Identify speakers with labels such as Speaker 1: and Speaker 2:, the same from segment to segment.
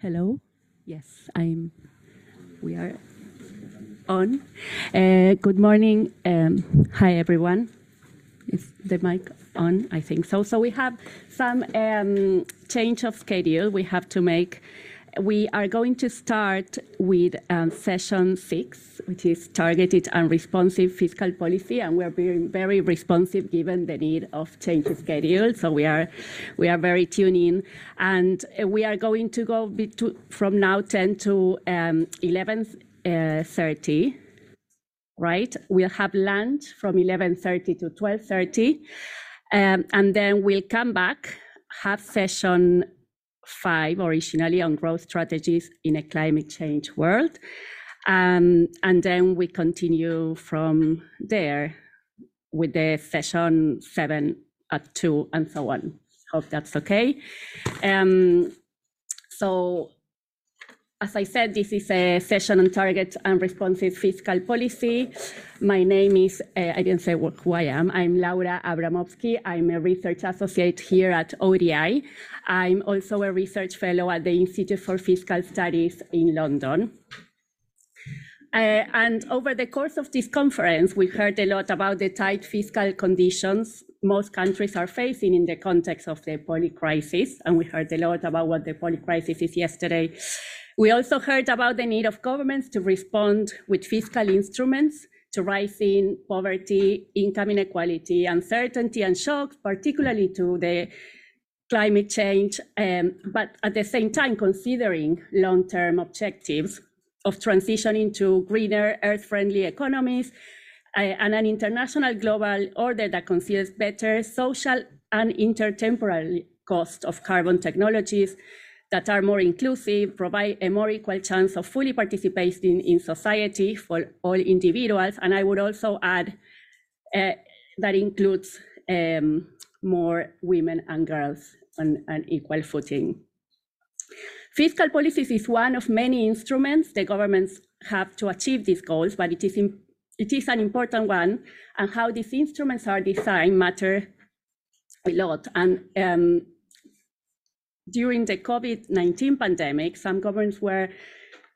Speaker 1: Hello. Yes, I'm. We are on. Uh, good morning. Um, hi, everyone. Is the mic on? I think so. So we have some um, change of schedule we have to make. We are going to start with um, session six, which is targeted and responsive fiscal policy, and we're being very responsive given the need of change schedule. So we are we are very tuned in, and we are going to go from now 10 to um, 11:30. Uh, right? We'll have lunch from 11:30 to 12:30, um, and then we'll come back, have session five originally on growth strategies in a climate change world, um, and then we continue from there with the session seven at two and so on. Hope that's okay. Um, so as I said, this is a session on target and responsive fiscal policy. My name is, uh, I didn't say who I am. I'm Laura Abramovsky. I'm a research associate here at ODI. I'm also a research fellow at the Institute for Fiscal Studies in London. Uh, and over the course of this conference, we heard a lot about the tight fiscal conditions most countries are facing in the context of the poly crisis. And we heard a lot about what the poly crisis is yesterday we also heard about the need of governments to respond with fiscal instruments to rising poverty, income inequality, uncertainty, and shocks, particularly to the climate change, um, but at the same time considering long-term objectives of transitioning to greener, earth-friendly economies, uh, and an international global order that considers better social and intertemporal cost of carbon technologies, that are more inclusive, provide a more equal chance of fully participating in society for all individuals. And I would also add uh, that includes um, more women and girls on an equal footing. Fiscal policies is one of many instruments the governments have to achieve these goals, but it is, it is an important one, and how these instruments are designed matter a lot. And um, during the COVID-19 pandemic, some governments were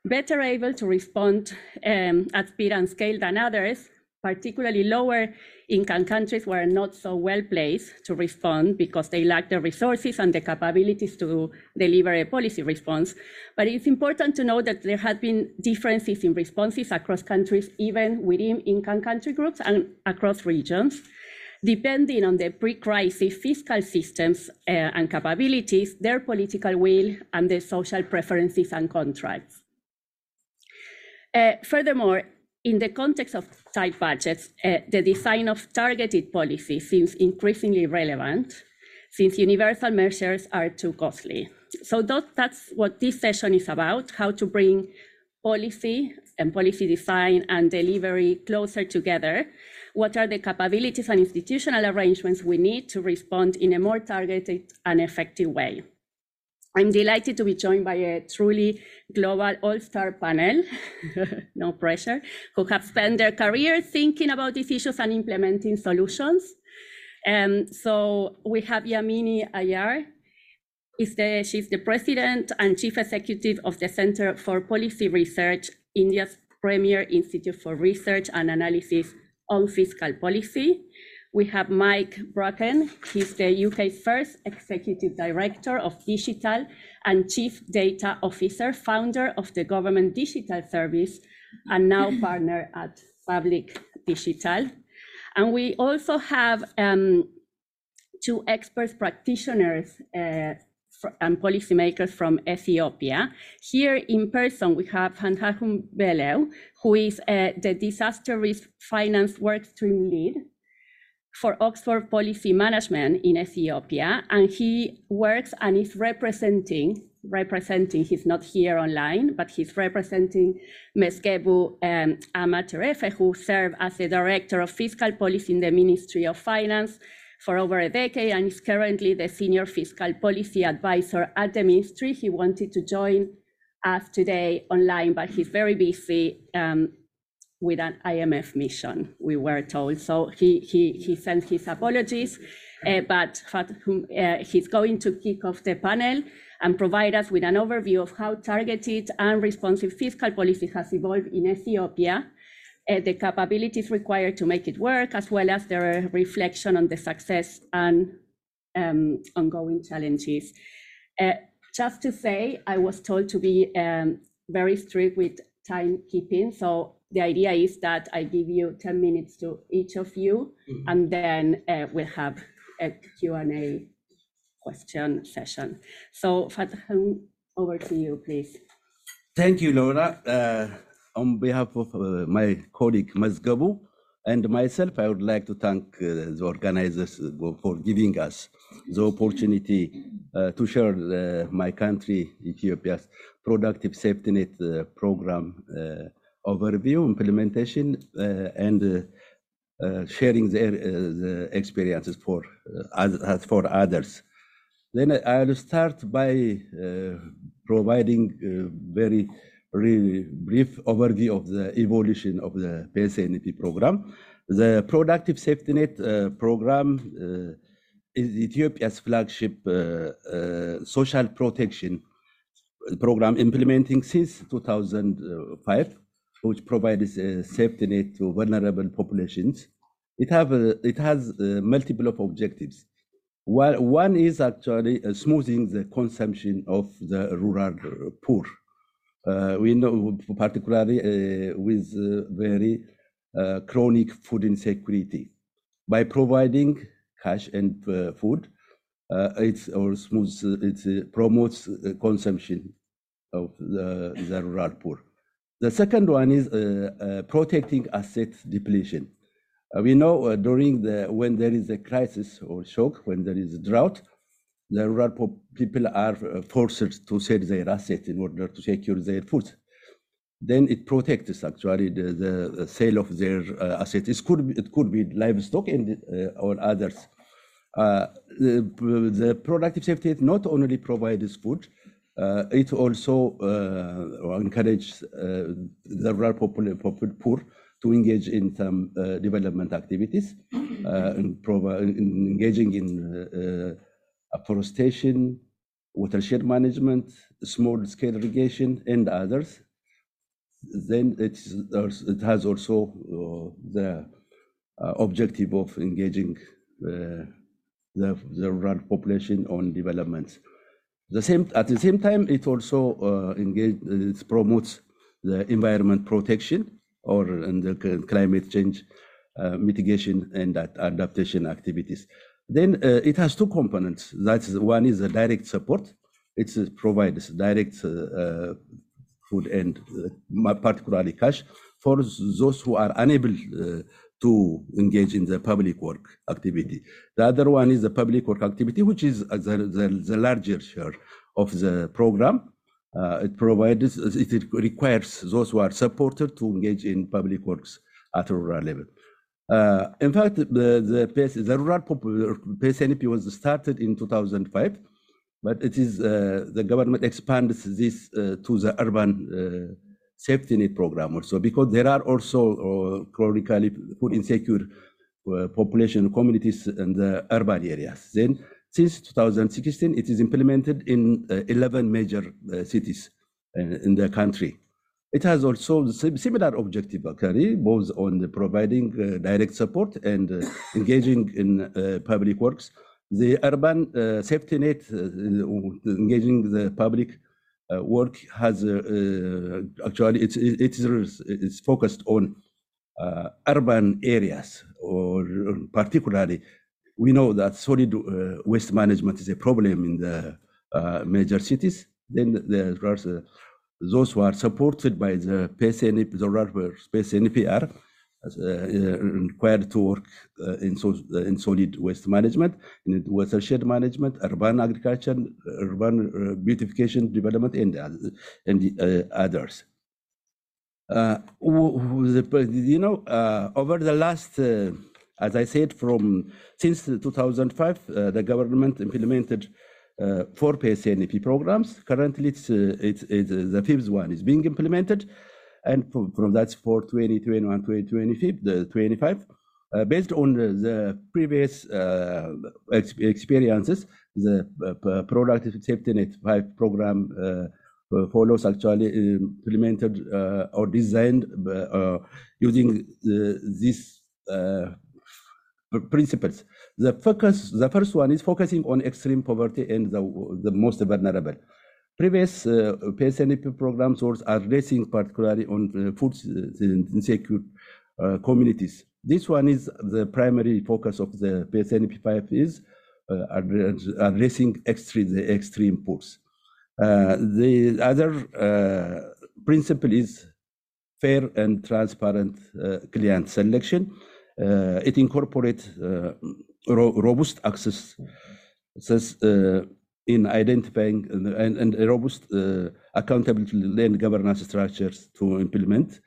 Speaker 1: better able to respond um, at speed and scale than others, particularly lower income countries were not so well placed to respond because they lacked the resources and the capabilities to deliver a policy response. But it's important to know that there have been differences in responses across countries, even within income country groups and across regions depending on the pre-crisis fiscal systems uh, and capabilities, their political will, and their social preferences and contracts. Uh, furthermore, in the context of tight budgets, uh, the design of targeted policy seems increasingly relevant since universal measures are too costly. So that, that's what this session is about, how to bring policy and policy design and delivery closer together what are the capabilities and institutional arrangements we need to respond in a more targeted and effective way. I'm delighted to be joined by a truly global all-star panel, no pressure, who have spent their career thinking about these issues and implementing solutions. Um, so we have Yamini. Is the, she's the president and chief executive of the Center for Policy Research, India's premier institute for research and analysis on fiscal policy. We have Mike Bracken. He's the UK's first executive director of digital and chief data officer, founder of the government digital service, and now partner at Public Digital. And we also have um, two expert practitioners uh, and policymakers from Ethiopia. Here in person, we have Hanhahum Beleu, who is uh, the disaster risk finance workstream lead for Oxford Policy Management in Ethiopia, and he works and is representing representing, he's not here online, but he's representing Meskebu um, Amaterefe, who served as the Director of Fiscal Policy in the Ministry of Finance for over a decade and is currently the senior fiscal policy advisor at the ministry. He wanted to join us today online, but he's very busy um, with an IMF mission, we were told. So he, he, he sends his apologies. uh, but uh, he's going to kick off the panel and provide us with an overview of how targeted and responsive fiscal policy has evolved in Ethiopia, uh, the capabilities required to make it work, as well as their reflection on the success and um, ongoing challenges. Uh, just to say, I was told to be um, very strict with timekeeping. So the idea is that I give you 10 minutes to each of you, mm-hmm. and then uh, we'll have a Q&A question session. So Fathan, over to you, please.
Speaker 2: Thank you, Laura. Uh, on behalf of uh, my colleague Mazgabu and myself, I would like to thank uh, the organizers for giving us the opportunity uh, to share uh, my country, Ethiopia's productive safety net uh, program overview, implementation, and sharing their the experiences for, as for others. Then I'll start by providing very really brief overview of the evolution of the PSNP program. The Productive Safety Net uh, program uh, is Ethiopia's flagship uh, uh social protection program implementing since 2005, which provides a safety net to vulnerable populations. It, have it has multiple of objectives. One, one is actually smoothing the consumption of the rural poor we know particularly uh, with uh, very chronic food insecurity. By providing cash and food, it or smooth, it promotes consumption of the, the rural poor. The second one is uh, uh, protecting asset depletion. Uh, we know during the when there is a crisis or shock, when there is a drought, the rural people are uh, forced to sell their assets in order to secure their food. Then it protects actually the, the sale of their uh, assets. It could be, it could be livestock and uh, or others. Uh, the, the, productive safety not only provides food, uh, it also encourages the rural people, poor to engage in some development activities, in, in engaging in afforestation, watershed management, small scale irrigation, and others. Then it has also uh, the uh, objective of engaging uh, the, rural population on development. The same, at the same time, it also engage, it promotes the environment protection or and the climate change mitigation and adaptation activities. Then uh, it has two components. That's one is a direct support. It provides direct uh, uh, food and particularly cash for those who are unable to engage in the public work activity. The other one is the public work activity, which is the, the, the larger share of the program. Uh, it provides, it requires those who are supported to engage in public works at rural level. Uh, in fact, the, the, PS, the rural PSNP was started in 2005, but it is uh, the government expands this uh, to the urban uh, safety net program also because there are also uh, chronically food insecure population communities in the urban areas. Then, since 2016, it is implemented in 11 major cities in the country. It has also similar objective, actually, both on providing uh, direct support and uh, engaging in uh, public works. The urban uh, safety net, uh, engaging the public uh, work, has actually it's, it is it's focused on urban areas, or particularly, we know that solid waste management is a problem in the major cities. Then there's those who are supported by the PSNP, the Rubber PSNPR, uh, required to work uh, in, so, uh, in solid waste management, in watershed management, urban agriculture, urban uh, beautification development, and, and uh, others. Uh, you know, over the last, as I said, from since 2005, the government implemented uh, four PSNP programs. Currently, it's, uh, it's, it's uh, the fifth one is being implemented, and from, that's for 2021, 2025, the 25. Uh, based on the, previous uh, ex experiences, the uh, Productive Safety Net 5 program follows actually implemented or designed using these principles. The focus, the first one is focusing on extreme poverty and the, the most vulnerable. Previous uh, PSNP programs were addressing particularly on uh, food insecure uh, communities. This one is the primary focus of the PSNP 5 is uh, addressing extreme, the extreme poor. Uh, the other uh, principle is fair and transparent uh, client selection. it incorporates ro robust access in identifying and, and robust uh, accountability and governance structures to implement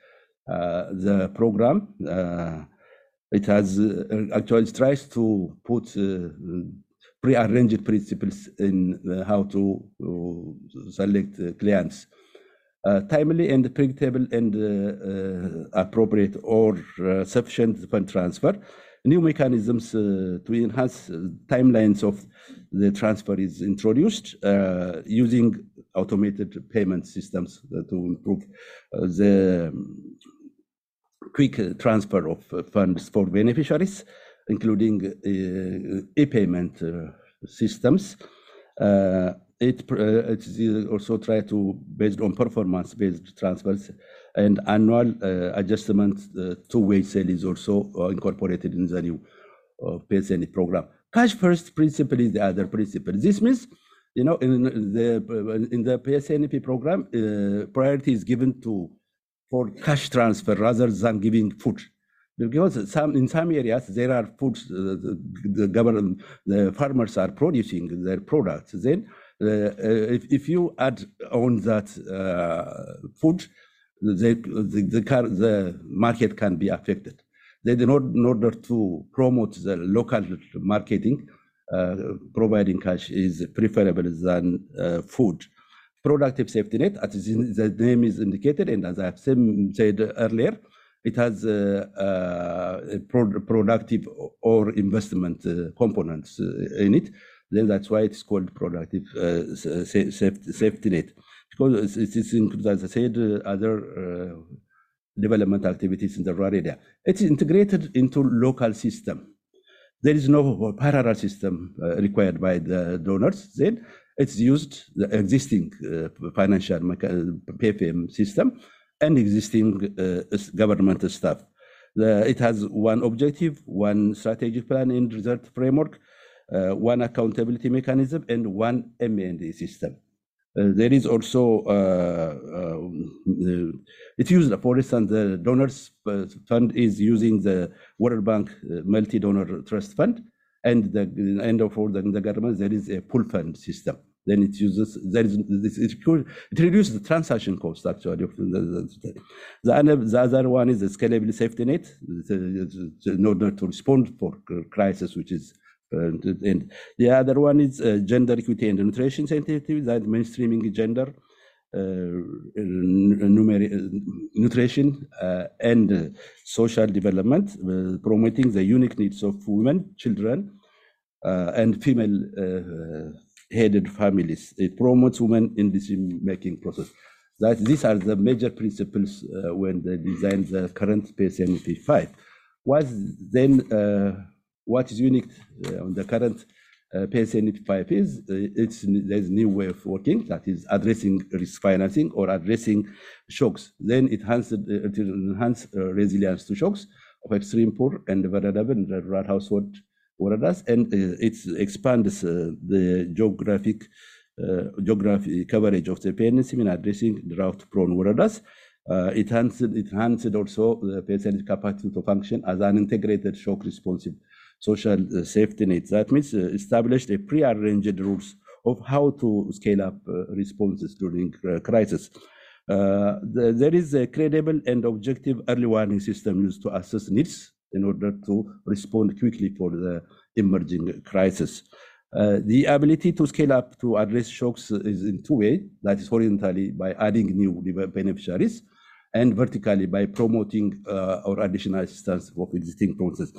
Speaker 2: uh, the program. Uh, it has actually tries to put prearranged principles in uh, how to uh, select uh, clients. timely and predictable and appropriate or sufficient fund transfer. New mechanisms uh, to enhance uh, timelines of the transfer is introduced uh, using automated payment systems to improve the quick transfer of funds for beneficiaries including uh, e-payment uh, systems. Uh, it, it also try to based on performance-based transfers and annual adjustment two-way sale is also incorporated in the new uh, program. Cash first principle is the other principle. This means, you know, in the in the PSNP program, uh, priority is given to for cash transfer rather than giving food because some in some areas there are foods uh, the, government the farmers are producing their products then uh, uh, if, if you add on that uh, food the, the, the, car, the market can be affected. Then in order, in order to promote the local marketing uh, providing cash is preferable than uh, food. Productive safety net as the name is indicated and as i've said earlier it has uh, pro productive or investment uh, components uh, in it. Then that's why it's called productive safety net because it is includes, as I said, other development activities in the rural area. It's integrated into local system. There is no parallel system uh, required by the donors. Then it's used the existing uh, financial PFM system and existing uh, government staff. The, it has one objective, one strategic plan and result framework, uh, one accountability mechanism, and one M&E system. Uh, there is also uh, uh, it's used for instance the donors fund is using the World Bank multi-donor trust fund and the end of all the, the government there is a pool fund system. Then it uses there is this it, it reduces the transaction cost actually the, the other one is the scalable safety net. In order to respond for crisis which is uh, and the other one is uh, gender equity and nutrition sensitivity that mainstreaming gender uh, nutrition uh, and uh, social development, uh, promoting the unique needs of women, children, and female headed families. It promotes women in decision-making process. That these are the major principles uh, when they designed the current PSNP 5. What then, uh, what is unique uh, on the current uh, PSNP 5 is uh, it's there's new way of working that is addressing risk financing or addressing shocks. Then it enhances uh, it enhance resilience to shocks of extreme poor and vulnerable rural household woredas, and it expands the geographic uh, geography coverage of the PNC in addressing drought-prone woredas. Uh, it enhanced, it enhanced also the PSN's capacity to function as an integrated shock responsive social uh, safety nets. That means uh, established a pre-arranged rules of how to scale up responses during crisis. The, there is a credible and objective early warning system used to assess needs in order to respond quickly for the emerging crisis. Uh, the ability to scale up to address shocks is in two ways. That is horizontally by adding new beneficiaries, and vertically by promoting uh, additional assistance of existing process.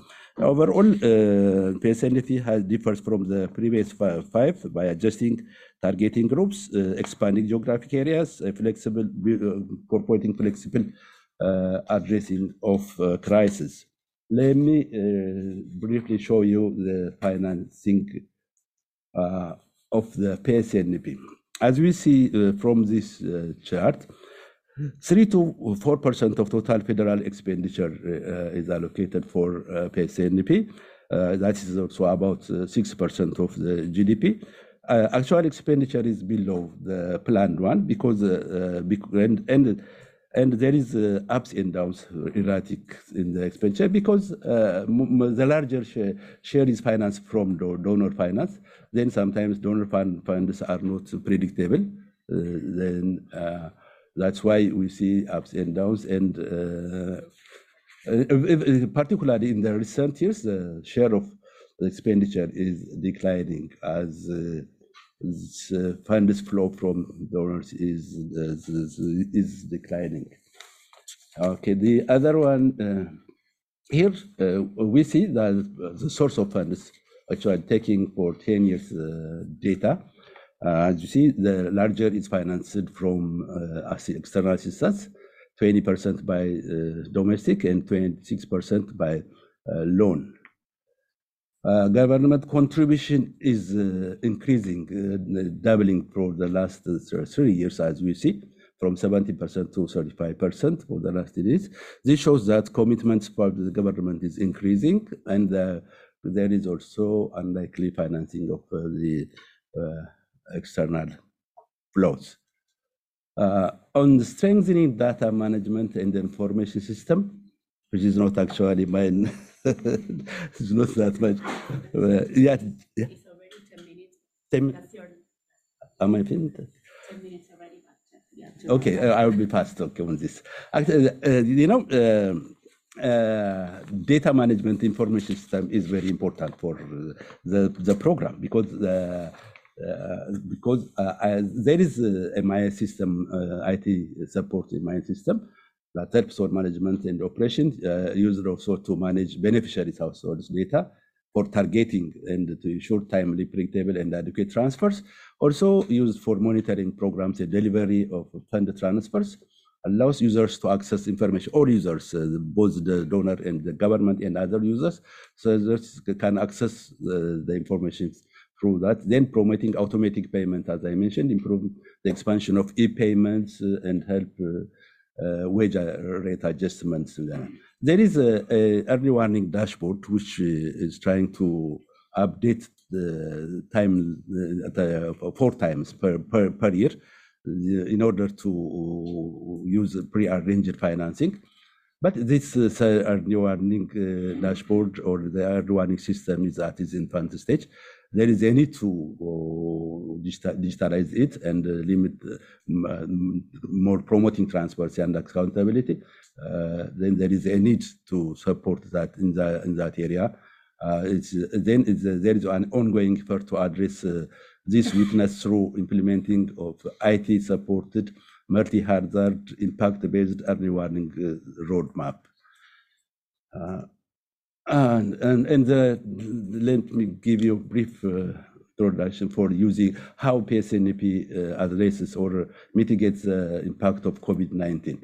Speaker 2: Overall, uh, PSNP has differs from the previous five by adjusting targeting groups, uh, expanding geographic areas, flexible, uh, incorporating flexible uh, addressing of uh, crisis. Let me briefly show you the financing of the PSNP. As we see from this chart, 3 to 4 percent of total federal expenditure uh, is allocated for uh, PSNP. Uh, that is also about 6 percent of the GDP. actual expenditure is below the planned one because and, and and there is uh, ups and downs erratic in the expenditure because uh, the larger share, share, is financed from donor finance then sometimes donor fund funds are not predictable uh, then that's why we see ups and downs, and uh, uh, particularly in the recent years, the share of the expenditure is declining as uh, funds flow from donors is, is, is declining. Okay, the other one uh, here uh, we see that the source of funds actually taking for 10 years uh, data uh, as you see, the larger is financed from uh, external assistance, 20% by uh, domestic and 26% by loan. Uh, government contribution is uh, increasing, uh, doubling for the last three years, as we see, from 70% to 35% for the last years. This shows that commitments by the government is increasing, and there is also unlikely financing of the external flows. Uh, on strengthening data management and information system, which is not actually mine, it's not that much. Uh, yeah, yeah. It's already 10 minutes. 10, That's your, am I finished? 10 minutes already. Yeah, okay, uh, I will be fast okay, on this. Actually, uh, you know, uh, uh, data management information system is very important for the, the program because the uh, because uh, there is a MI system, uh, IT support in my system that helps for management and operation, used also to manage beneficiaries' households data for targeting and to ensure timely, predictable, and adequate transfers. Also used for monitoring programs and delivery of fund transfers. Allows users to access information, all users, uh, both the donor and the government and other users, so users can access uh, the information through that. Then promoting automatic payment, as I mentioned, improve the expansion of e-payments uh, and help uh, uh, wage rate adjustments. There is a, a, early warning dashboard which is trying to update the time four times per, per, per year in order to use pre-arranged financing. But this uh, early warning uh, dashboard or the early warning system is at its infant stage there is a need to uh, digitalize it and uh, limit uh, more promoting transparency and accountability. then there is a need to support that in, the, in that area. it's, then it's, there is an ongoing effort to address this weakness through implementing of IT supported multi-hazard impact-based early warning roadmap. Uh, and, and, and uh, let me give you a brief uh, introduction for using how PSNP uh, addresses or mitigates the impact of COVID-19.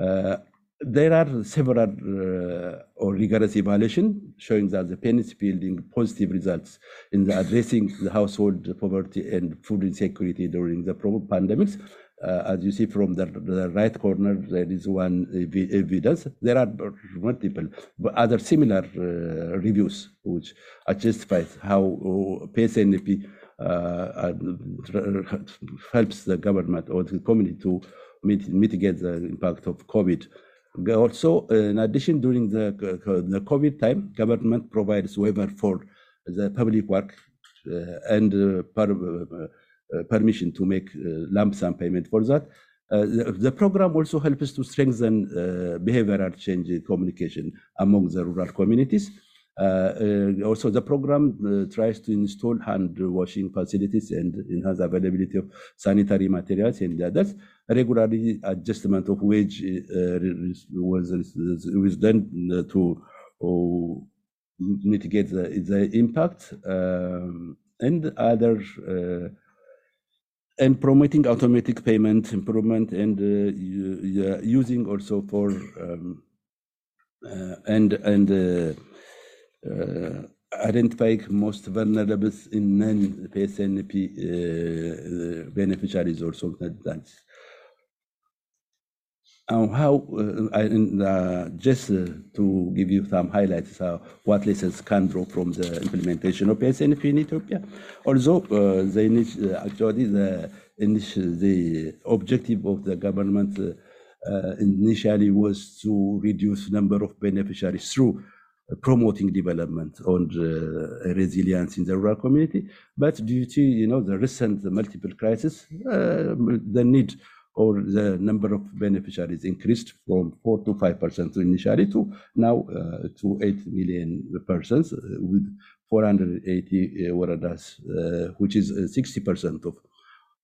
Speaker 2: Uh, there are several uh, or rigorous evaluation showing that the pen is yielding positive results in the addressing the household poverty and food insecurity during the pandemics as you see from the, the, right corner, there is one evidence. There are multiple other similar uh, reviews which justifies how uh, PSNP uh, helps the government or the community to mit mitigate the impact of COVID. Also, in addition, during the, the COVID time, government provides waiver for the public work uh, and uh, uh, permission to make uh, lump sum payment for that. Uh, the, the, program also helps to strengthen behavioral change communication among the rural communities. Uh, also, the program uh, tries to install hand washing facilities and enhance availability of sanitary materials and others. Regularly, adjustment of wage uh, was, was done to mitigate the, the impact um, and other and promoting automatic payment improvement and uh, using also for um, uh, and and uh, uh, identifying most vulnerable in non-PSNP uh, beneficiaries also that and how uh, uh, just uh, to give you some highlights uh, what lessons can draw from the implementation of PSNP in Ethiopia. Also, uh, the actually the the objective of the government initially was to reduce number of beneficiaries through promoting development and uh, resilience in the rural community. But due to you know the recent multiple crisis, uh, the need or the number of beneficiaries increased from four to five percent initially to now uh, to eight million persons uh, with 480 uh, woredas, uh, which is 60 percent of,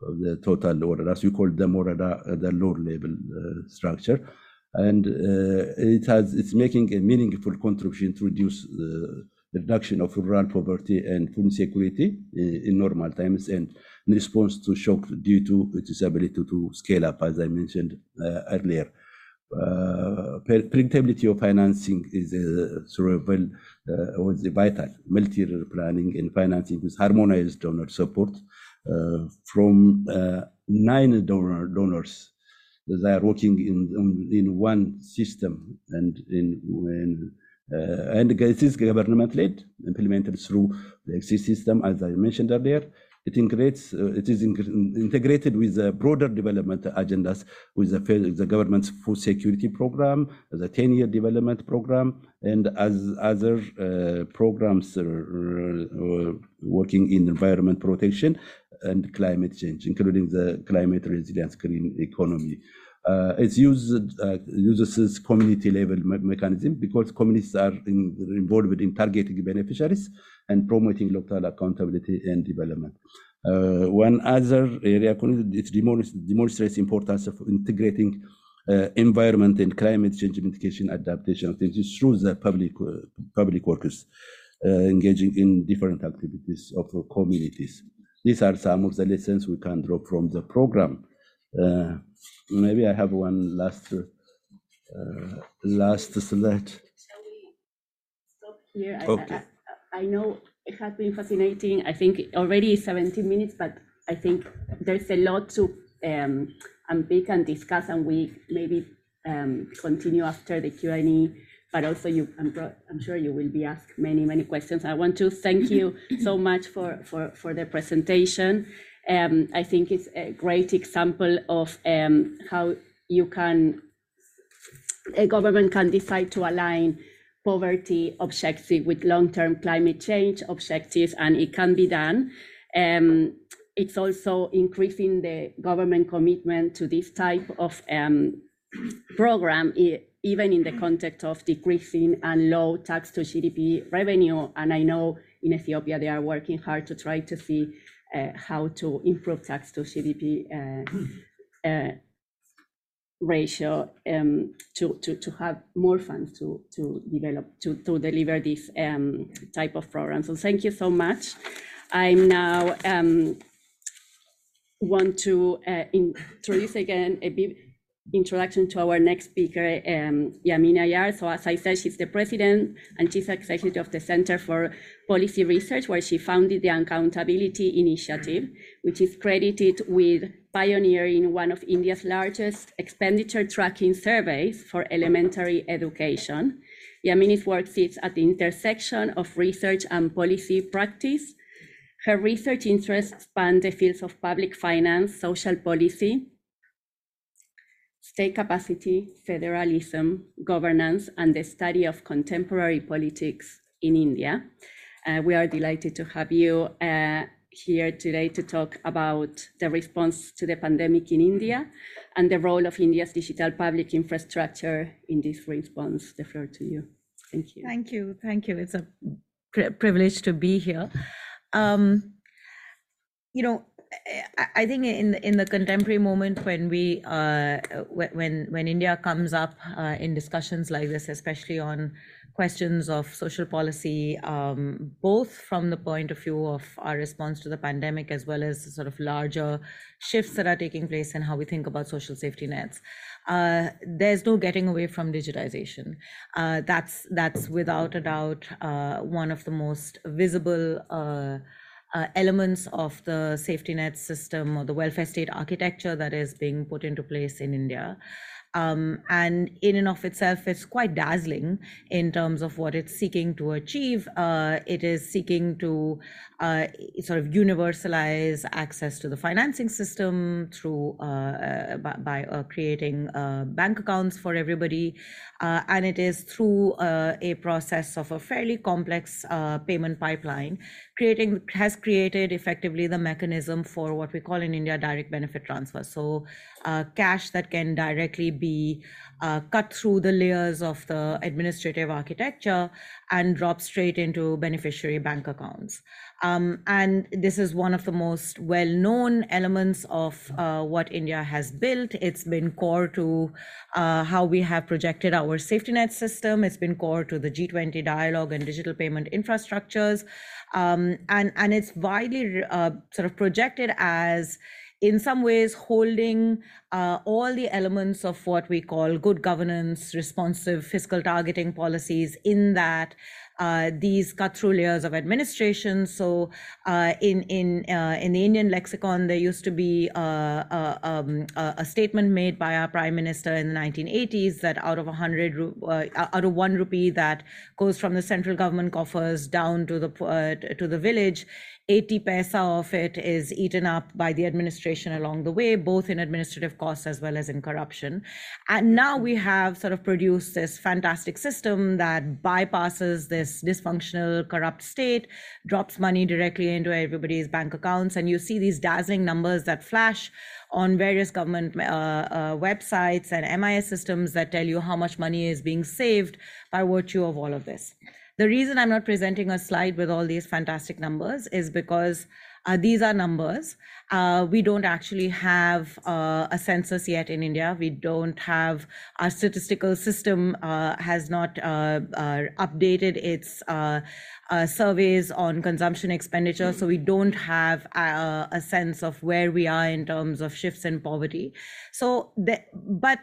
Speaker 2: of, the total woredas. You call them woreda the lower level structure and it has it's making a meaningful contribution to reduce the reduction of rural poverty and food insecurity in, in, normal times and in response to shock due to its ability to scale up, as I mentioned uh, earlier. Uh, predictability of financing is a survival uh, was vital. Multi-year planning and financing with harmonized donor support uh, from uh, nine donor, donors they are working in in one system and in when uh, and it is government led implemented through the existing system as I mentioned earlier. It integrates uh, it is integrated with the broader development agendas with the, the government's food security program, the 10-year development program, and as other uh, programs uh, working in environment protection and climate change, including the climate resilience green economy. Uh, used uh, uses community level me mechanism because communities are in, involved in targeting beneficiaries and promoting local accountability and development. Uh, one other area it demonstrates importance of integrating uh, environment and climate change mitigation adaptation activities through the public uh, public workers uh, engaging in different activities of communities. These are some of the lessons we can draw from the program. Uh, maybe I have one last uh, last slide.
Speaker 1: Shall we stop here? Okay. I, I, I, know it has been fascinating. I think already 17 minutes, but I think there's a lot to um, unpick and discuss, and we maybe um, continue after the Q&A but also you, I'm, I'm, sure you will be asked many, many questions. I want to thank you so much for, for, for the presentation. Um, I think it's a great example of um, how you can, a government can decide to align poverty objective with long-term climate change objectives, and it can be done. Um, it's also increasing the government commitment to this type of um, program, even in the context of decreasing and low tax to GDP revenue. And I know in Ethiopia they are working hard to try to see uh, how to improve tax to GDP uh, uh, ratio um, to, to, to have more funds to, to develop, to, to deliver this um, type of program. So thank you so much. I'm now um, want to uh, introduce again a bit introduction to our next speaker, um, Yamini Aiyar. So as I said, she's the president and chief executive of the Center for Policy Research, where she founded the Accountability Initiative, which is credited with pioneering one of India's largest expenditure tracking surveys for elementary education. Yamini's work sits at the intersection of research and policy practice. Her research interests span the fields of public finance, social policy, state capacity, federalism, governance, and the study of contemporary politics in India. Uh, we are delighted to have you uh, here today to talk about the response to the pandemic in India and the role of India's digital public infrastructure in this response. The floor to you. Thank you.
Speaker 3: Thank you. Thank you. It's a pri- privilege to be here. Um, you know, I, think in the, in the contemporary moment when we uh, when when India comes up uh, in discussions like this, especially on questions of social policy, um, both from the point of view of our response to the pandemic as well as sort of larger shifts that are taking place in how we think about social safety nets. Uh, there's no getting away from digitization. Uh, that's that's without a doubt uh, one of the most visible. Uh, elements of the safety net system or the welfare state architecture that is being put into place in India. Um, and in and of itself, it's quite dazzling in terms of what it's seeking to achieve. Uh, it is seeking to uh, sort of universalize access to the financing system through uh, uh by, by uh, creating uh, bank accounts for everybody, and it is through a process of a fairly complex payment pipeline creating has created effectively the mechanism for what we call in India direct benefit transfer. So uh, cash that can directly be uh, cut through the layers of the administrative architecture and drop straight into beneficiary bank accounts. Um, and this is one of the most well known elements of uh, what India has built. It's been core to uh, how we have projected our safety net system. It's been core to the G20 dialogue and digital payment infrastructures. Um, and, and it's widely uh, sort of projected as in some ways holding uh, all the elements of what we call good governance, responsive fiscal targeting policies in that uh, these cut through layers of administration. So uh, in in uh, in the Indian lexicon, there used to be uh, uh, um, a statement made by our prime minister in the 1980s that out of a hundred out of one rupee that goes from the central government coffers down to the to the village 80 paisa of it is eaten up by the administration along the way, both in administrative costs as well as in corruption. And now we have sort of produced this fantastic system that bypasses this dysfunctional, corrupt state, drops money directly into everybody's bank accounts. And you see these dazzling numbers that flash on various government uh, uh, websites and MIS systems that tell you how much money is being saved by virtue of all of this. The reason I'm not presenting a slide with all these fantastic numbers is because uh, these are numbers. Uh, we don't actually have uh, a census yet in India. We don't have our statistical system uh, has not uh, uh, updated its surveys on consumption expenditure, so we don't have a, a, sense of where we are in terms of shifts in poverty. So, the, but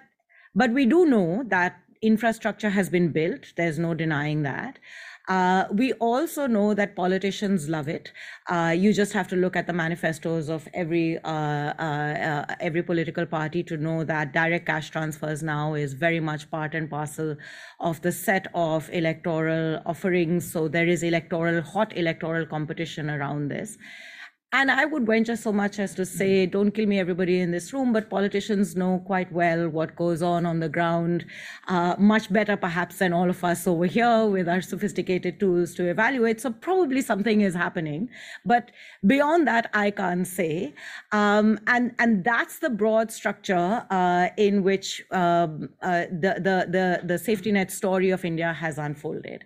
Speaker 3: but we do know that infrastructure has been built. There's no denying that. Uh, we also know that politicians love it. Uh, you just have to look at the manifestos of every uh, uh, uh, every political party to know that direct cash transfers now is very much part and parcel of the set of electoral offerings. So there is electoral hot electoral competition around this. And I would venture so much as to say, don't kill me, everybody in this room, but politicians know quite well what goes on on the ground, uh, much better perhaps than all of us over here with our sophisticated tools to evaluate. So probably something is happening. But beyond that, I can't say. Um, and, and that's the broad structure uh, in which um, uh, the, the, the, the safety net story of India has unfolded.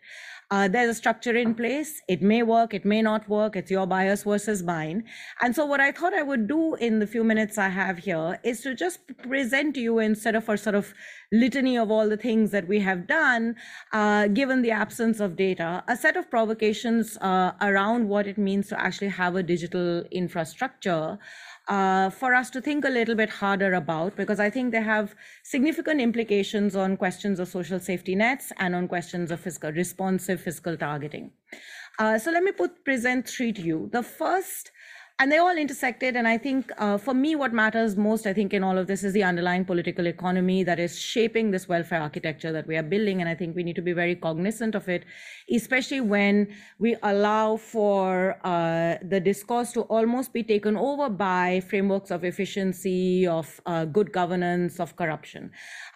Speaker 3: Uh, there's a structure in place. It may work, it may not work. It's your bias versus mine. And so, what I thought I would do in the few minutes I have here is to just present to you instead of a sort of litany of all the things that we have done, uh, given the absence of data, a set of provocations uh, around what it means to actually have a digital infrastructure uh, for us to think a little bit harder about because I think they have significant implications on questions of social safety nets and on questions of fiscal responsive fiscal targeting. Uh, so let me put present three to you. The first and they all intersected and i think uh, for me what matters most i think in all of this is the underlying political economy that is shaping this welfare architecture that we are building and i think we need to be very cognizant of it especially when we allow for uh, the discourse to almost be taken over by frameworks of efficiency of uh, good governance of corruption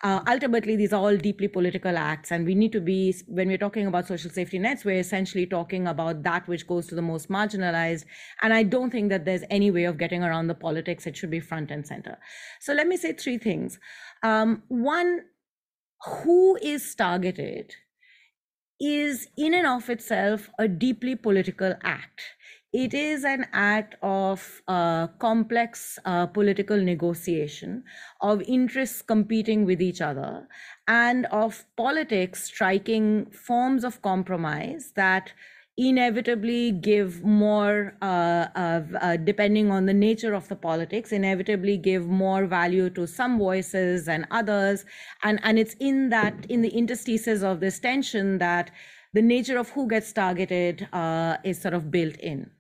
Speaker 3: uh, ultimately these are all deeply political acts and we need to be when we're talking about social safety nets we're essentially talking about that which goes to the most marginalized and i don't think that there's any way of getting around the politics. It should be front and center. So let me say three things. Um, one who is targeted is in and of itself a deeply political act. It is an act of uh, complex uh, political negotiation, of interests competing with each other, and of politics striking forms of compromise that inevitably give more, uh, uh, depending on the nature of the politics, inevitably give more value to some voices and others. And, and it's in that, in the interstices of this tension that the nature of who gets targeted uh, is sort of built in.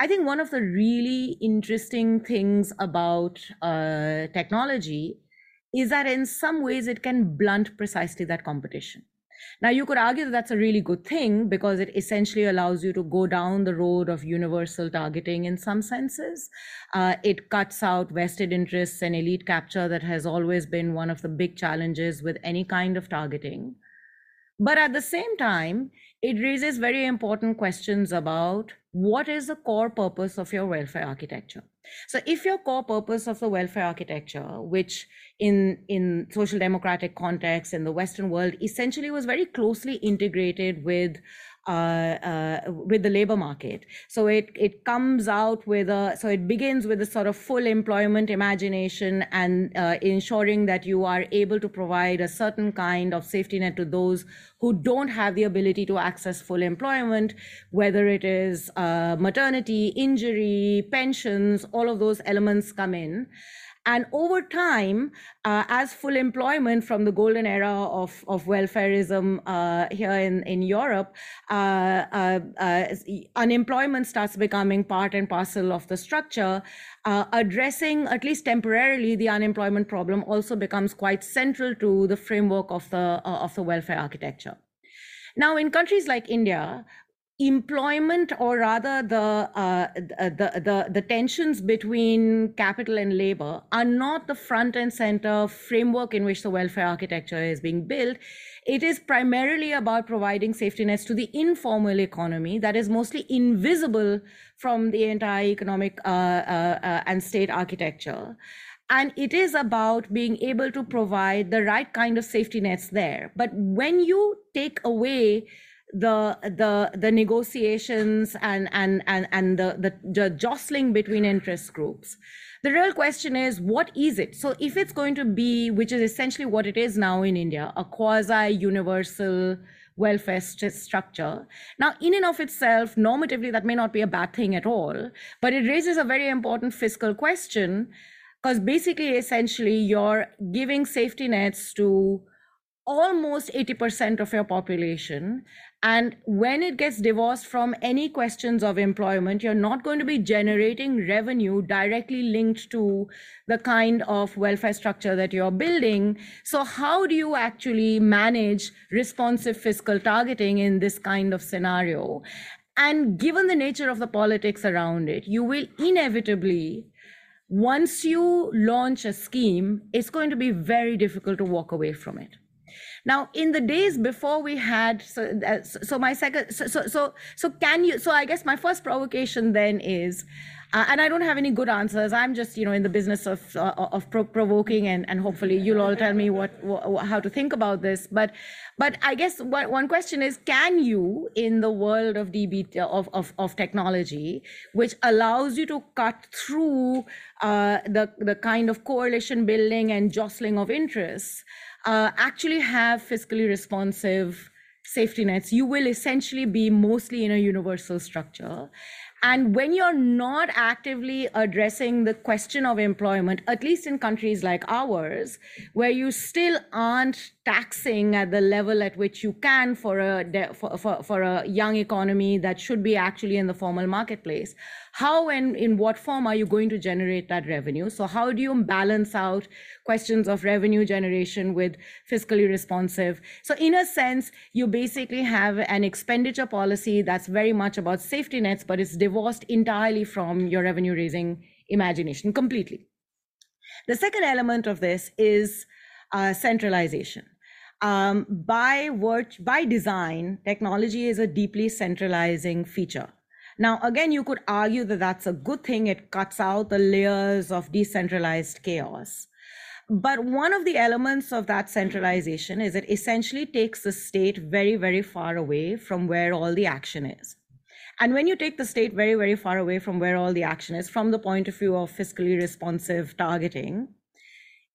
Speaker 3: I think one of the really interesting things about uh, technology is that in some ways it can blunt precisely that competition. Now, you could argue that that's a really good thing because it essentially allows you to go down the road of universal targeting in some senses. Uh, it cuts out vested interests and elite capture that has always been one of the big challenges with any kind of targeting. But at the same time, it raises very important questions about what is the core purpose of your welfare architecture. So if your core purpose of the welfare architecture, which in, in social democratic context in the Western world essentially was very closely integrated with with the labor market. So it it comes out with a so it begins with a sort of full employment imagination and uh, ensuring that you are able to provide a certain kind of safety net to those who don't have the ability to access full employment, whether it is uh, maternity, injury, pensions, all of those elements come in. And over time, uh, as full employment from the golden era of, of welfareism uh, here in, in Europe, uh, uh, uh unemployment starts becoming part and parcel of the structure. Uh, addressing, at least temporarily, the unemployment problem also becomes quite central to the framework of the, of the welfare architecture. Now, in countries like India, employment or rather the, uh, the, the, the tensions between capital and labor are not the front and center framework in which the welfare architecture is being built. It is primarily about providing safety nets to the informal economy that is mostly invisible from the entire economic uh, uh, uh and state architecture. And it is about being able to provide the right kind of safety nets there. But when you take away the the the negotiations and and and and the, the, jostling between interest groups. The real question is what is it? So if it's going to be which is essentially what it is now in india a quasi universal welfare st- structure. Now in and of itself normatively that may not be a bad thing at all but it raises a very important fiscal question because basically essentially you're giving safety nets to almost 80% of your population and when it gets divorced from any questions of employment, you're not going to be generating revenue directly linked to the kind of welfare structure that you're building. So, how do you actually manage responsive fiscal targeting in this kind of scenario? And given the nature of the politics around it, you will inevitably once you launch a scheme, it's going to be very difficult to walk away from it. Now, in the days before we had, so, uh, so my second, so, so, so, so can you, so I guess my first provocation then is, uh, and I don't have any good answers. I'm just, you know, in the business of uh, of pro- provoking, and and hopefully you'll all tell me what, how to think about this. But but I guess one question is: Can you, in the world of DB of of, of technology, which allows you to cut through uh, the the kind of coalition building and jostling of interests? Uh, actually have fiscally responsive safety nets, you will essentially be mostly in a universal structure. And when you're not actively addressing the question of employment, at least in countries like ours, where you still aren't taxing at the level at which you can for a for, for, for a young economy that should be actually in the formal marketplace how and in what form are you going to generate that revenue so how do you balance out questions of revenue generation with fiscally responsive so in a sense you basically have an expenditure policy that's very much about safety nets but it's divorced entirely from your revenue raising imagination completely the second element of this is uh, centralization um, by work, by design, technology is a deeply centralizing feature. Now, again, you could argue that that's a good thing. It cuts out the layers of decentralized chaos. But one of the elements of that centralization is it essentially takes the state very, very far away from where all the action is. And when you take the state very, very far away from where all the action is, from the point of view of fiscally responsive targeting,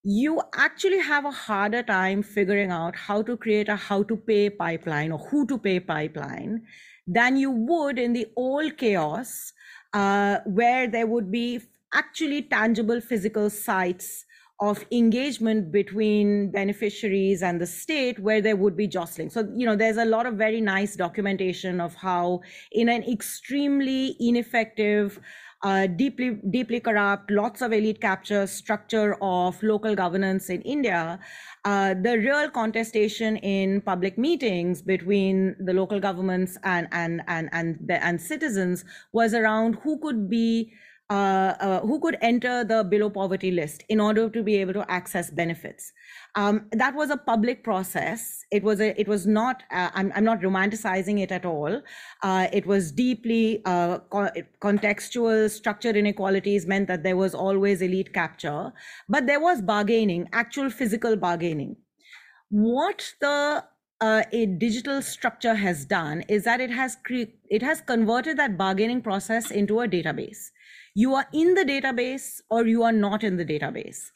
Speaker 3: you actually have a harder time figuring out how to create a how to pay pipeline or who to pay pipeline than you would in the old chaos uh, where there would be actually tangible physical sites of engagement between beneficiaries and the state where there would be jostling. So, you know, there's a lot of very nice documentation of how, in an extremely ineffective, uh, deeply deeply corrupt, lots of elite capture structure of local governance in India, uh, the real contestation in public meetings between the local governments and and and and and citizens was around who could be uh, uh, who could enter the below poverty list in order to be able to access benefits. Um, that was a public process. It was a, it was not. Uh, I'm, I'm not romanticizing it at all. Uh, it was deeply uh, co- contextual. Structured inequalities meant that there was always elite capture, but there was bargaining, actual physical bargaining. What the uh, a digital structure has done is that it has cre- it has converted that bargaining process into a database you are in the database or you are not in the database.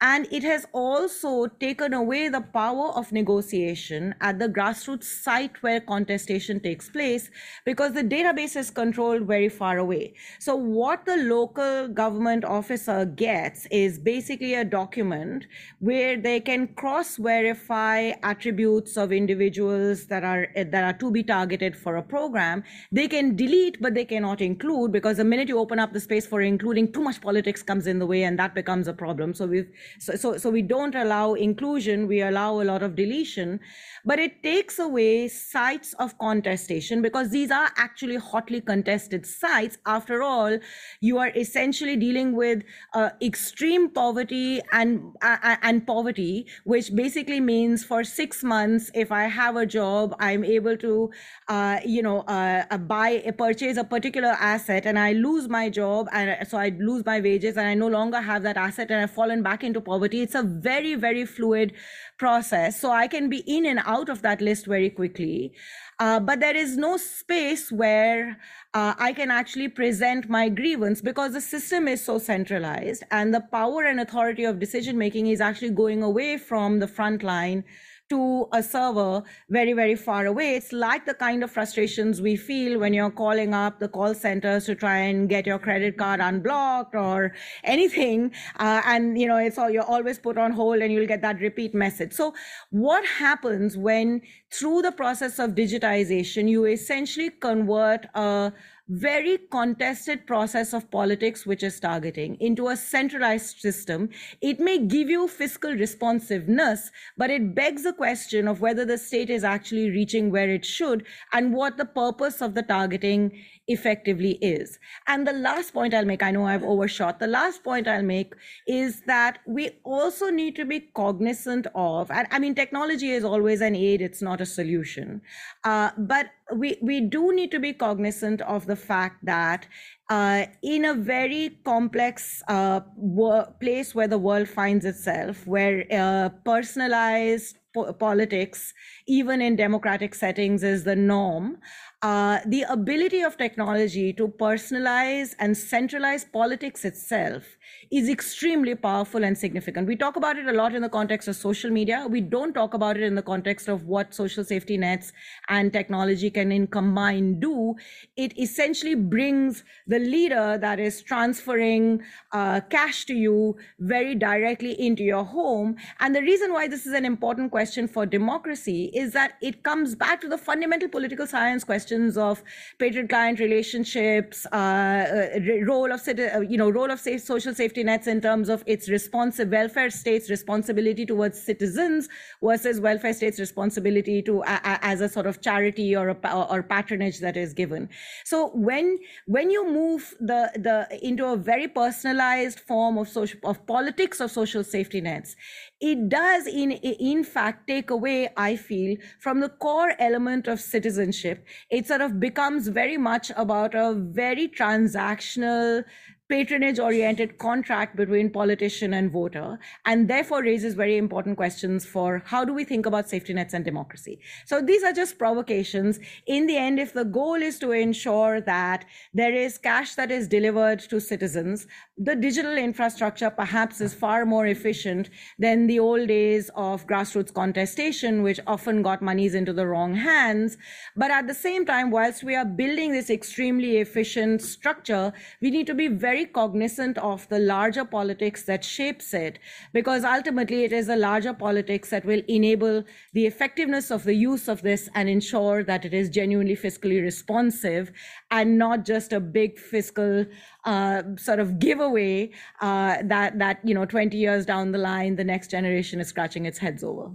Speaker 3: And it has also taken away the power of negotiation at the grassroots site where contestation takes place because the database is controlled very far away. So, what the local government officer gets is basically a document where they can cross verify attributes of individuals that are, that are to be targeted for a program. They can delete, but they cannot include because the minute you open up the space for including, too much politics comes in the way and that becomes a problem. So, we've so, so, so we don't allow inclusion, we allow a lot of deletion, but it takes away sites of contestation because these are actually hotly contested sites. After all, you are essentially dealing with uh, extreme poverty and, uh, and poverty, which basically means for six months, if I have a job, I'm able to, uh, you know, uh, uh, buy, purchase a particular asset and I lose my job and so I lose my wages and I no longer have that asset and I've fallen back into poverty. It's a very, very fluid process. So I can be in and out of that list very quickly. Uh, but there is no space where uh, I can actually present my grievance because the system is so centralized and the power and authority of decision making is actually going away from the front line to a server very, very far away. It's like the kind of frustrations we feel when you're calling up the call centers to try and get your credit card unblocked or anything. Uh, and, you know, it's all, you're always put on hold and you'll get that repeat message. So what happens when through the process of digitization, you essentially convert a very contested process of politics, which is targeting, into a centralized system. It may give you fiscal responsiveness, but it begs the question of whether the state is actually reaching where it should and what the purpose of the targeting effectively is. And the last point I'll make, I know I've overshot, the last point I'll make is that we also need to be cognizant of, and I mean, technology is always an aid, it's not a solution. Uh, but we, we do need to be cognizant of the fact that uh, in a very complex uh, wor- place where the world finds itself, where uh, personalized po- politics, even in democratic settings, is the norm, uh, the ability of technology to personalize and centralize politics itself is extremely powerful and significant. We talk about it a lot in the context of social media. We don't talk about it in the context of what social safety nets and technology can in combine do. It essentially brings the leader that is transferring uh, cash to you very directly into your home. And the reason why this is an important question for democracy is that it comes back to the fundamental political science questions of patron-client relationships, uh, uh, role of uh, you know role of safe social safety nets in terms of its responsive welfare state's responsibility towards citizens versus welfare state's responsibility to as a sort of charity or a, or patronage that is given. So when when you move the the into a very personalized form of social of politics of social safety nets, it does in in fact take away i feel from the core element of citizenship. It sort of becomes very much about a very transactional patronage oriented contract between politician and voter and therefore raises very important questions for how do we think about safety nets and democracy. So these are just provocations. In the end if the goal is to ensure that there is cash that is delivered to citizens the digital infrastructure perhaps is far more efficient than the old days of grassroots contestation which often got monies into the wrong hands. But at the same time whilst we are building this extremely efficient structure we need to be very very cognizant of the larger politics that shapes it, because ultimately it is the larger politics that will enable the effectiveness of the use of this and ensure that it is genuinely fiscally responsive and not just a big fiscal uh, sort of giveaway uh, that that you know 20 years down the line the next generation is scratching its heads over.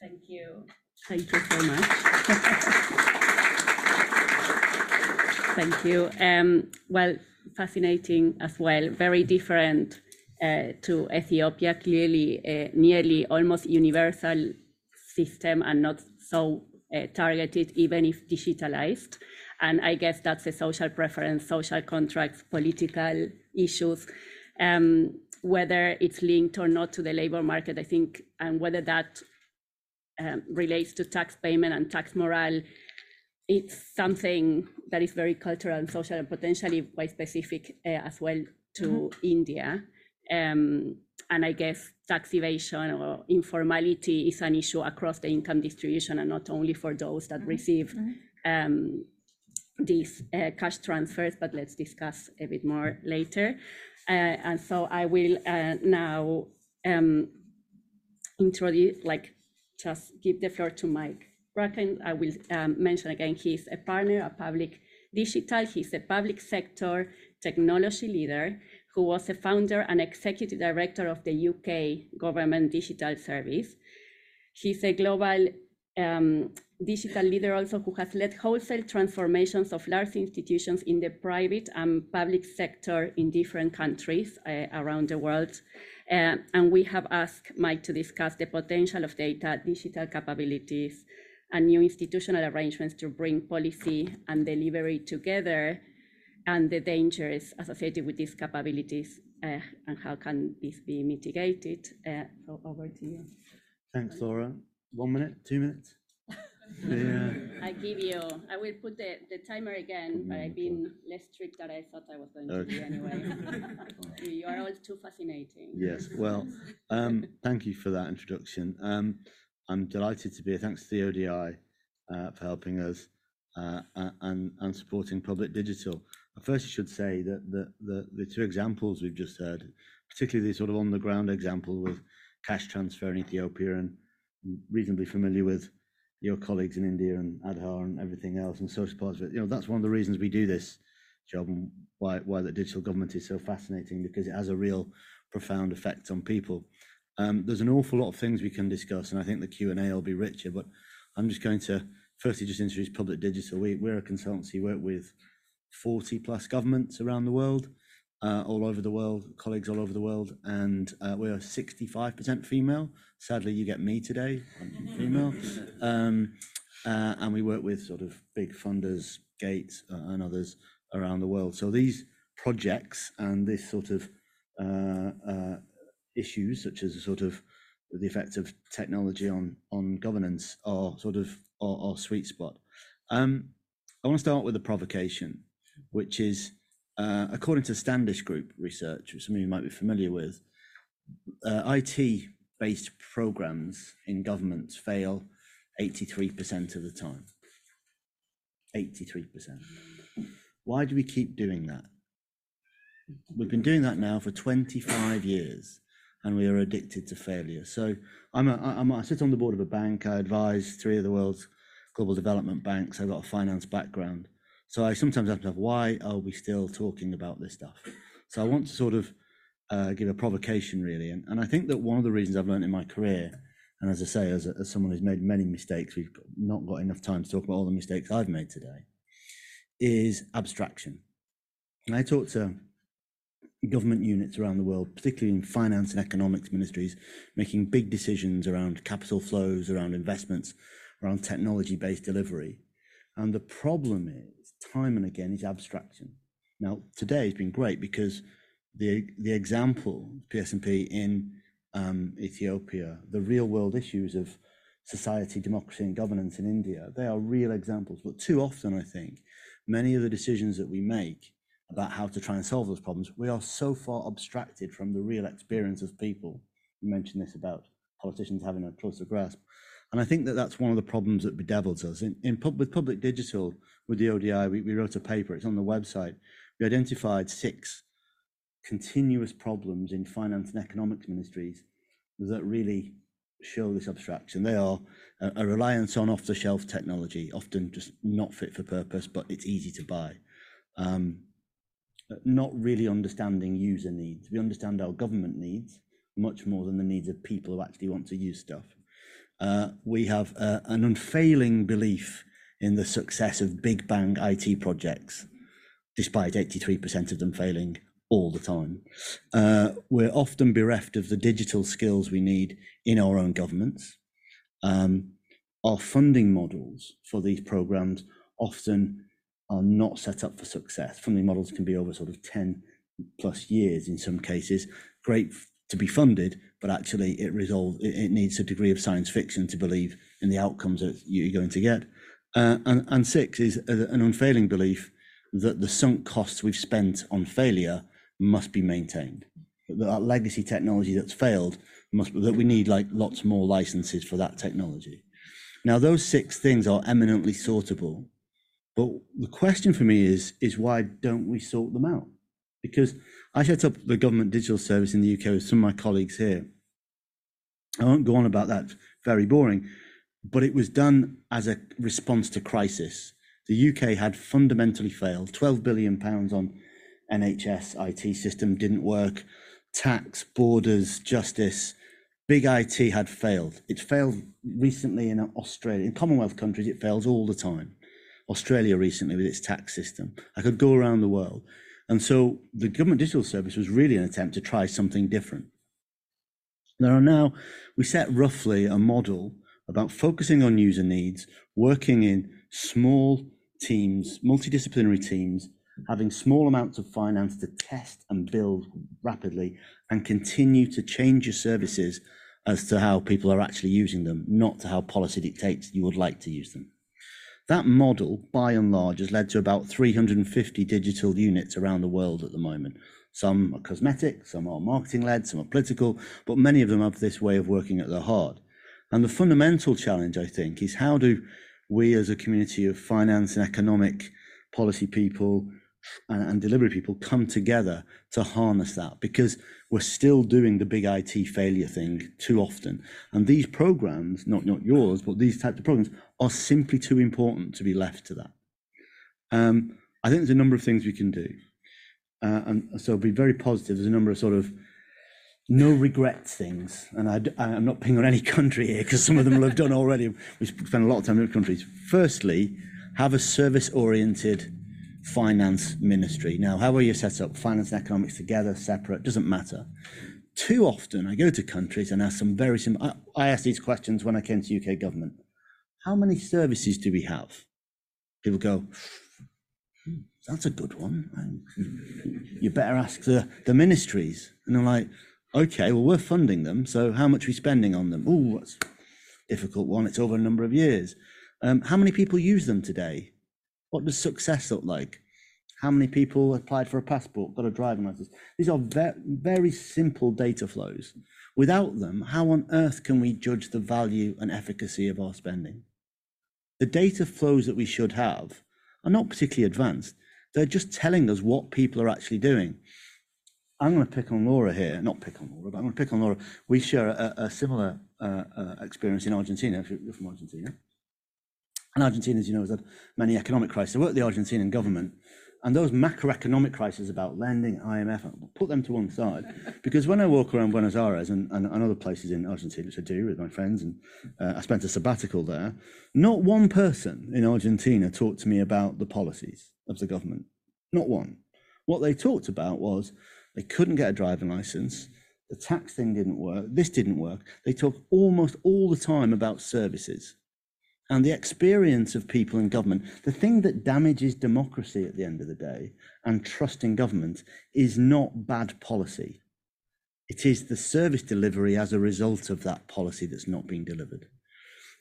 Speaker 1: Thank you. Thank you so much. Thank you. Um, well, fascinating as well, very different uh, to Ethiopia, clearly uh, nearly almost universal system and not so uh, targeted, even if digitalized. And I guess that's a social preference, social contracts, political issues. Um, whether it's linked or not to the labor market, I think, and whether that um, relates to tax payment and tax morale it's something that is very cultural and social and potentially quite specific uh, as well to mm-hmm. India. Um, and I guess tax evasion or informality is an issue across the income distribution and not only for those that mm-hmm. receive mm-hmm. um, these uh, cash transfers, but let's discuss a bit more later. Uh, and so I will uh, now um, introduce, like, just give the floor to Mike Bracken, I will um, mention again, he's a partner at Public Digital. He's a public sector technology leader who was a founder and executive director of the UK Government Digital Service. He's a global um, digital leader also who has led wholesale transformations of large institutions in the private and public sector in different countries uh, around the world. Uh, and we have asked Mike to discuss the potential of data digital capabilities and new institutional arrangements to bring policy and delivery together and the dangers associated with these capabilities uh, and how can this be mitigated. Uh, so over to you.
Speaker 4: Thanks, Laura. One minute, two minutes? yeah.
Speaker 1: I give you, I will put the, the timer again, but I've been less strict than I thought I was going to be anyway. you are all too fascinating.
Speaker 4: Yes, well, um, thank you for that introduction. Um, I'm delighted to be here. Thanks to the ODI uh, for helping us uh, and, and supporting public digital. I First, should say that the, the, the two examples we've just heard, particularly the sort of on the ground example with cash transfer in Ethiopia and reasonably familiar with your colleagues in India and Aadhaar and everything else and social parts of it. You know, that's one of the reasons we do this job and why, why the digital government is so fascinating because it has a real profound effect on people. Um, there's an awful lot of things we can discuss, and I think the Q and A will be richer. But I'm just going to firstly just introduce Public Digital. We, we're a consultancy, work with 40 plus governments around the world, uh, all over the world, colleagues all over the world, and uh, we're 65% female. Sadly, you get me today, I'm female. Um, uh, and we work with sort of big funders, Gates, uh, and others around the world. So these projects and this sort of uh, uh, issues such as sort of the effect of technology on on governance are sort of our, sweet spot. Um, I want to start with a provocation, which is uh, according to Standish Group research, which some of you might be familiar with, uh, IT based programs in governments fail 83% of the time. 83%. Why do we keep doing that? We've been doing that now for 25 years and we are addicted to failure. So I'm a, I'm a, I sit on the board of a bank. I advise three of the world's global development banks. I've got a finance background. So I sometimes ask myself, why are we still talking about this stuff? So I want to sort of uh, give a provocation, really. And, and I think that one of the reasons I've learned in my career, and as I say, as, a, as someone who's made many mistakes, we've not got enough time to talk about all the mistakes I've made today, is abstraction. And I talk to government units around the world, particularly in finance and economics ministries, making big decisions around capital flows, around investments, around technology based delivery. And the problem is, time and again, is abstraction. Now, today has been great because the the example PSNP in um, Ethiopia, the real world issues of society, democracy, and governance in India, they are real examples. But too often, I think, many of the decisions that we make about how to try and solve those problems, we are so far abstracted from the real experience of people. You mentioned this about politicians having a closer grasp. And I think that that's one of the problems that bedevils us. In, in pub, with public digital, with the ODI, we, we wrote a paper, it's on the website. We identified six continuous problems in finance and economics ministries that really show this abstraction. They are a, a reliance on off the shelf technology, often just not fit for purpose, but it's easy to buy. Um, not really understanding user needs. We understand our government needs much more than the needs of people who actually want to use stuff. Uh, we have uh, an unfailing belief in the success of big bang IT projects, despite 83% of them failing all the time. Uh, we're often bereft of the digital skills we need in our own governments. Um, our funding models for these programs often are not set up for success. Funding models can be over sort of 10 plus years in some cases. Great to be funded, but actually it resolves, it, it needs a degree of science fiction to believe in the outcomes that you're going to get. Uh, and, and six is an unfailing belief that the sunk costs we've spent on failure must be maintained. That, that legacy technology that's failed must that we need like lots more licenses for that technology. Now those six things are eminently sortable, but the question for me is is why don't we sort them out? Because I set up the government digital service in the UK with some of my colleagues here. I won't go on about that, very boring, but it was done as a response to crisis. The UK had fundamentally failed, 12 billion pounds on NHS IT system didn't work, tax, borders, justice, big IT had failed. It failed recently in Australia. In Commonwealth countries, it fails all the time. Australia recently with its tax system. I could go around the world. And so the government digital service was really an attempt to try something different. There are now, we set roughly a model about focusing on user needs, working in small teams, multidisciplinary teams, having small amounts of finance to test and build rapidly and continue to change your services as to how people are actually using them, not to how policy dictates you would like to use them. That model, by and large, has led to about 350 digital units around the world at the moment. Some are cosmetic, some are marketing led, some are political, but many of them have this way of working at their heart. And the fundamental challenge, I think, is how do we as a community of finance and economic policy people and, and delivery people come together to harness that because we're still doing the big IT failure thing too often. And these programs, not, not yours, but these types of programs are simply too important to be left to that. Um, I think there's a number of things we can do. Uh, and so be very positive. There's a number of sort of no regret things. And I, am not picking on any country here because some of them will have done already. We spend a lot of time in countries. Firstly, have a service oriented finance ministry. Now, how are you set up? Finance and economics together, separate, doesn't matter. Too often, I go to countries and ask some very simple. I, I these questions when I came to UK government. How many services do we have? People go, hmm, that's a good one. You better ask the, the ministries. And I'm like, okay, well, we're funding them. So how much are we spending on them? Oh, that's difficult one. It's over a number of years. Um, how many people use them today? What does success look like? How many people applied for a passport, got a driving license? These are very, very simple data flows. Without them, how on earth can we judge the value and efficacy of our spending? The data flows that we should have are not particularly advanced. They're just telling us what people are actually doing. I'm going to pick on Laura here, not pick on Laura, but I'm going to pick on Laura. We share a, a similar uh, uh, experience in Argentina. If you're from Argentina. And Argentina, as you know, has had many economic crises. I work the Argentinian government, and those macroeconomic crises about lending, IMF, put them to one side. Because when I walk around Buenos Aires and, and, and other places in Argentina, which I do with my friends, and uh, I spent a sabbatical there, not one person in Argentina talked to me about the policies of the government. Not one. What they talked about was they couldn't get a driving license, the tax thing didn't work, this didn't work. They talk almost all the time about services and the experience of people in government, the thing that damages democracy at the end of the day and trust in government is not bad policy. It is the service delivery as a result of that policy that's not being delivered.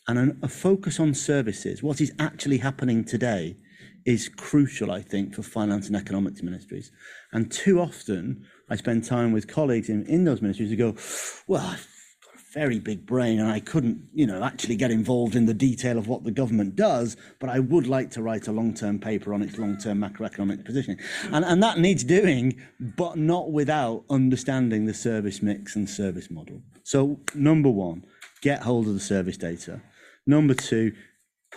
Speaker 4: And a focus on services, what is actually happening today, is crucial, I think, for finance and economics ministries. And too often, I spend time with colleagues in, in those ministries who go, Well, very big brain and I couldn't, you know, actually get involved in the detail of what the government does, but I would like to write a long term paper on its long term macroeconomic positioning. And, and that needs doing, but not without understanding the service mix and service model. So, number one, get hold of the service data. Number two,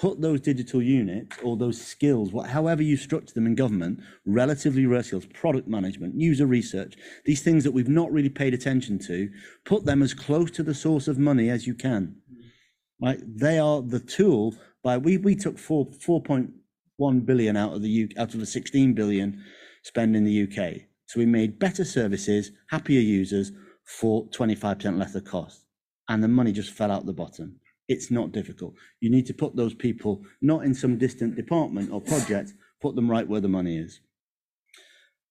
Speaker 4: put those digital units or those skills, what, however you structure them in government, relatively rare skills, product management, user research, these things that we've not really paid attention to, put them as close to the source of money as you can. Right? They are the tool by we we took four four point one billion out of the U, out of the 16 billion spend in the UK. So we made better services, happier users for 25% less the cost. And the money just fell out the bottom. It's not difficult. You need to put those people not in some distant department or project, put them right where the money is.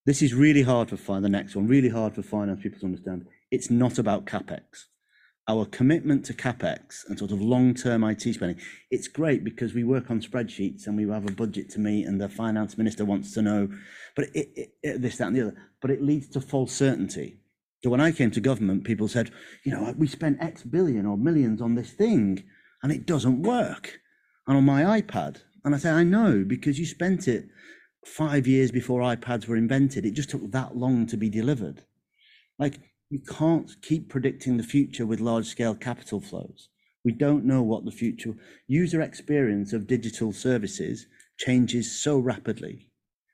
Speaker 4: This is really hard for the next one, really hard for finance people to understand. It's not about capex. Our commitment to capex and sort of long-term IT spending, it's great because we work on spreadsheets and we have a budget to meet and the finance minister wants to know, but it, it, it, this, that, and the other. But it leads to false certainty. So when I came to government, people said, you know, we spent X billion or millions on this thing and it doesn't work. And on my iPad, and I say, I know because you spent it five years before iPads were invented. It just took that long to be delivered. Like, you can't keep predicting the future with large scale capital flows. We don't know what the future user experience of digital services changes so rapidly.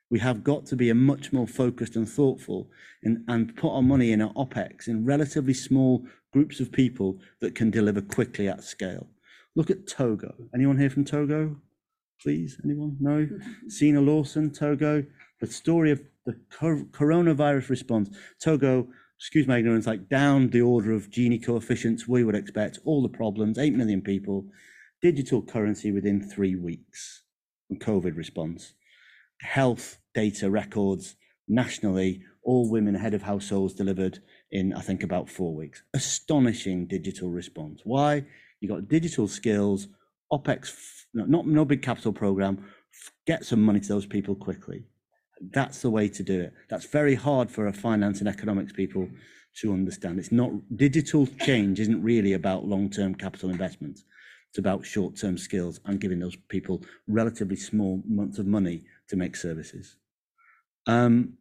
Speaker 4: We have got to be a much more focused and thoughtful in, and put our money in our OPEX in relatively small groups of people that can deliver quickly at scale. Look at Togo. Anyone here from Togo? Please, anyone? No? Cina Lawson, Togo. The story of the coronavirus response. Togo, excuse my ignorance, like down the order of Gini coefficients we would expect, all the problems, 8 million people, digital currency within three weeks, COVID response. Health data records nationally, all women head of households delivered in, I think, about four weeks. Astonishing digital response. Why? You got digital skills, OPEX, no, not no big capital program. Get some money to those people quickly. That's the way to do it. That's very hard for a finance and economics people to understand. It's not digital change isn't really about long-term capital investments. It's about short-term skills and giving those people relatively small amounts of money to make services. Um,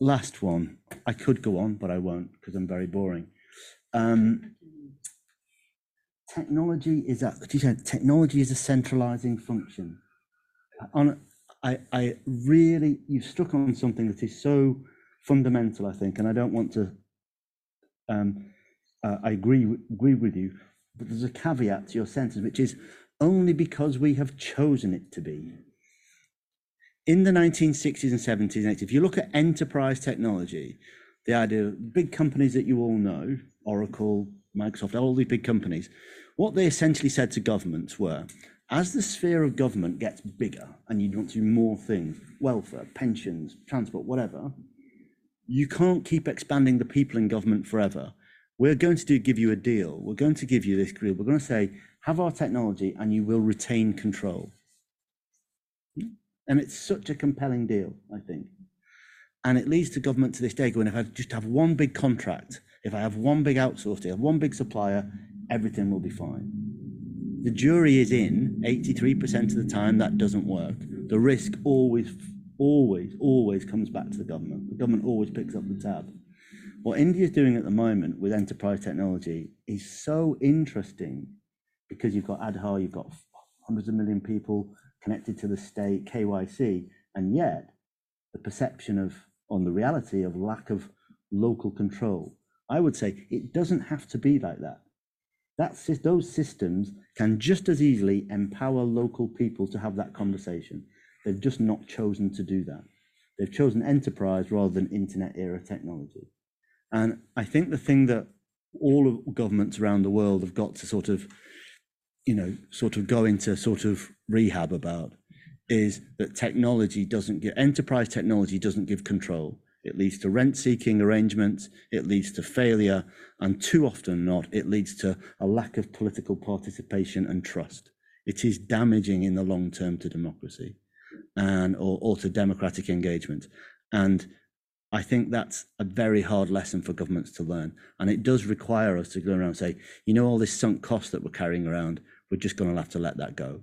Speaker 4: last one. I could go on, but I won't because I'm very boring. Um, technology is a technology is a centralizing function. On, I, I really, you've struck on something that is so fundamental, I think, and I don't want to. Um, uh, I agree agree with you, but there's a caveat to your sentence, which is only because we have chosen it to be. In the 1960s and 70s and 80s, if you look at enterprise technology, the idea of big companies that you all know, Oracle, Microsoft, all these big companies, what they essentially said to governments were, as the sphere of government gets bigger and you want to do more things, welfare, pensions, transport, whatever, you can't keep expanding the people in government forever. We're going to do, give you a deal. We're going to give you this deal. We're going to say, have our technology and you will retain control. And it's such a compelling deal, I think. And it leads to government to this day going, if I just have one big contract, if I have one big outsource deal, one big supplier, everything will be fine. The jury is in 83% of the time that doesn't work. The risk always, always, always comes back to the government. The government always picks up the tab. What India is doing at the moment with enterprise technology is so interesting because you've got Aadhaar, you've got hundreds of million people connected to the state, KYC, and yet the perception of, on the reality of lack of local control. I would say it doesn't have to be like that. That's those systems can just as easily empower local people to have that conversation. They've just not chosen to do that. They've chosen enterprise rather than internet era technology. And I think the thing that all governments around the world have got to sort of you know, sort of go into sort of rehab about is that technology doesn't give enterprise technology doesn't give control. It leads to rent seeking arrangements, it leads to failure, and too often not, it leads to a lack of political participation and trust. It is damaging in the long term to democracy and or, or to democratic engagement. And I think that's a very hard lesson for governments to learn. And it does require us to go around and say, you know, all this sunk cost that we're carrying around, we're just going to have to let that go.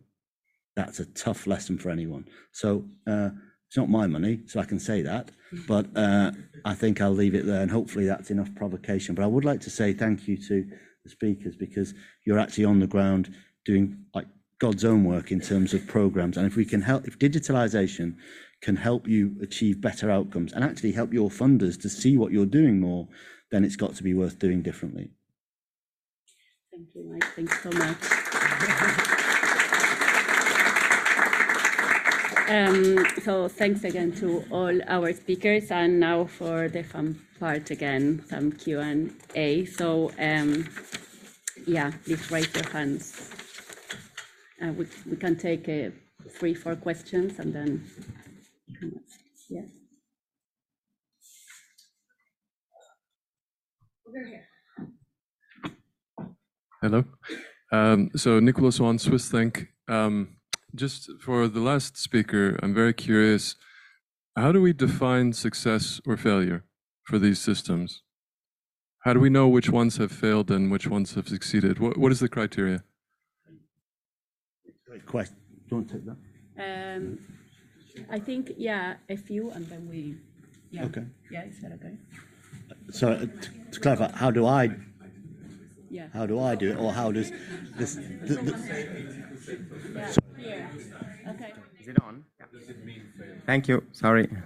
Speaker 4: That's a tough lesson for anyone. So uh, it's not my money, so I can say that. But uh, I think I'll leave it there, and hopefully that's enough provocation. But I would like to say thank you to the speakers because you're actually on the ground doing like God's own work in terms of programs. And if we can help, if digitalization can help you achieve better outcomes and actually help your funders to see what you're doing more, then it's got to be worth doing differently.
Speaker 1: Thank you, Mike. Thanks so much. Um, so thanks again to all our speakers, and now for the fun part again, some Q and A. So um, yeah, please raise your hands. Uh, we, we can take uh, three, four questions, and then yeah.
Speaker 5: Hello. Um, so Nicholas Swan, Swiss Think. Um, just for the last speaker, I'm very curious. How do we define success or failure for these systems? How do we know which ones have failed and which ones have succeeded? What, what is the criteria?
Speaker 4: Great question. Do you want to take that?
Speaker 1: Um, I think yeah, a few, and then we. Yeah.
Speaker 4: Okay.
Speaker 1: Yeah, is that okay?
Speaker 4: So uh, to, to clarify, how do I
Speaker 1: Yeah.
Speaker 4: how do I do it, or how does this? The, the,
Speaker 1: Yeah. Here. Okay.
Speaker 6: Is it on? Thank you. Sorry.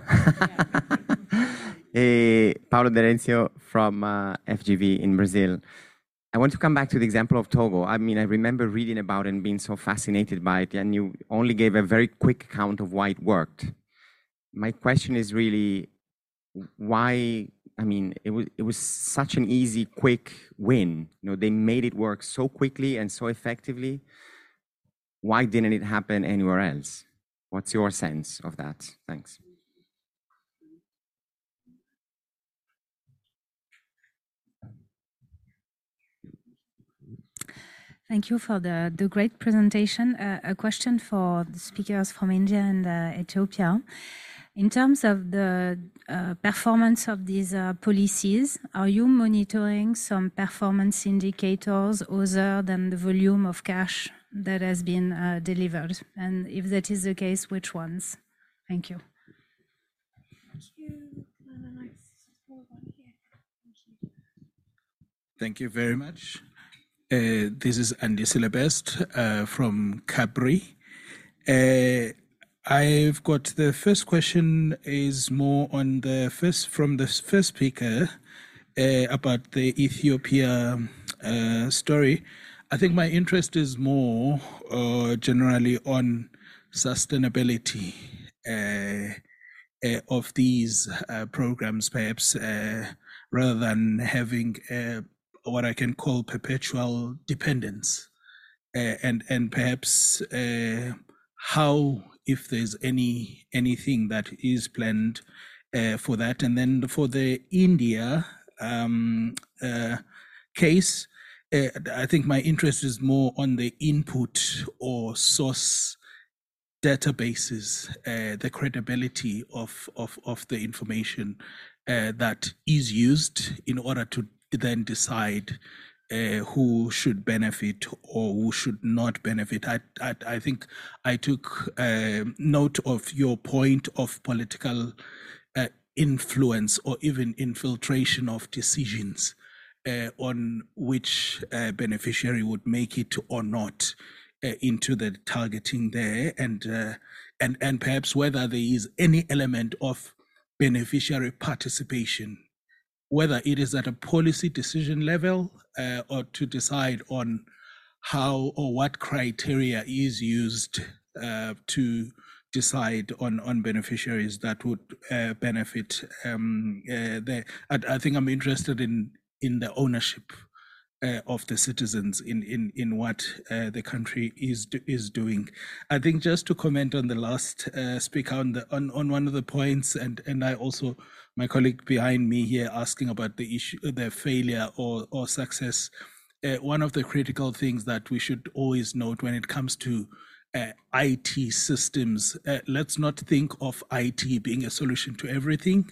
Speaker 6: Eh, Paulo D'Erenzio from uh, FGV in Brazil. I want to come back to the example of Togo. I mean, I remember reading about it and being so fascinated by it, and you only gave a very quick account of why it worked. My question is really why I mean, it was it was such an easy, quick win. You know, they made it work so quickly and so effectively. Why didn't it happen anywhere else? What's your sense of that? Thanks.
Speaker 7: Thank you for the, the great presentation. Uh, a question for the speakers from India and uh, Ethiopia. In terms of the uh, performance of these uh, policies, are you monitoring some performance indicators other than the volume of cash that has been uh, delivered? And if that is the case, which ones? Thank you.
Speaker 8: Thank you Thank you very much. Uh, this is Andy Silabest uh, from Capri. I've got the first question is more on the first from the first speaker uh, about the Ethiopia uh, story. I think my interest is more uh, generally on sustainability uh, uh, of these uh, programs, perhaps rather than having what I can call perpetual dependence, and and perhaps how if there's any anything that is planned uh, for that, and then for the India um, uh, case, uh, I think my interest is more on the input or source databases, uh, the credibility of, of, of the information uh, that is used in order to then decide uh, who should benefit or who should not benefit. I, I, I think I took uh, note of your point of political uh, influence or even infiltration of decisions uh, on which uh, beneficiary would make it or not uh, into the targeting there, and and and perhaps whether there is any element of beneficiary participation, whether it is at a policy decision level uh, or to decide on how or what criteria is used uh, to decide on on beneficiaries that would uh, benefit um, uh, the I, I think I'm interested in in the ownership uh, of the citizens in in in what uh, the country is do, is doing. I think just to comment on the last speaker on the on, on one of the points, and and I also my colleague behind me here asking about the issue, the failure or or success. Uh, one of the critical things that we should always note when it comes to uh, IT systems, uh, let's not think of IT being a solution to everything,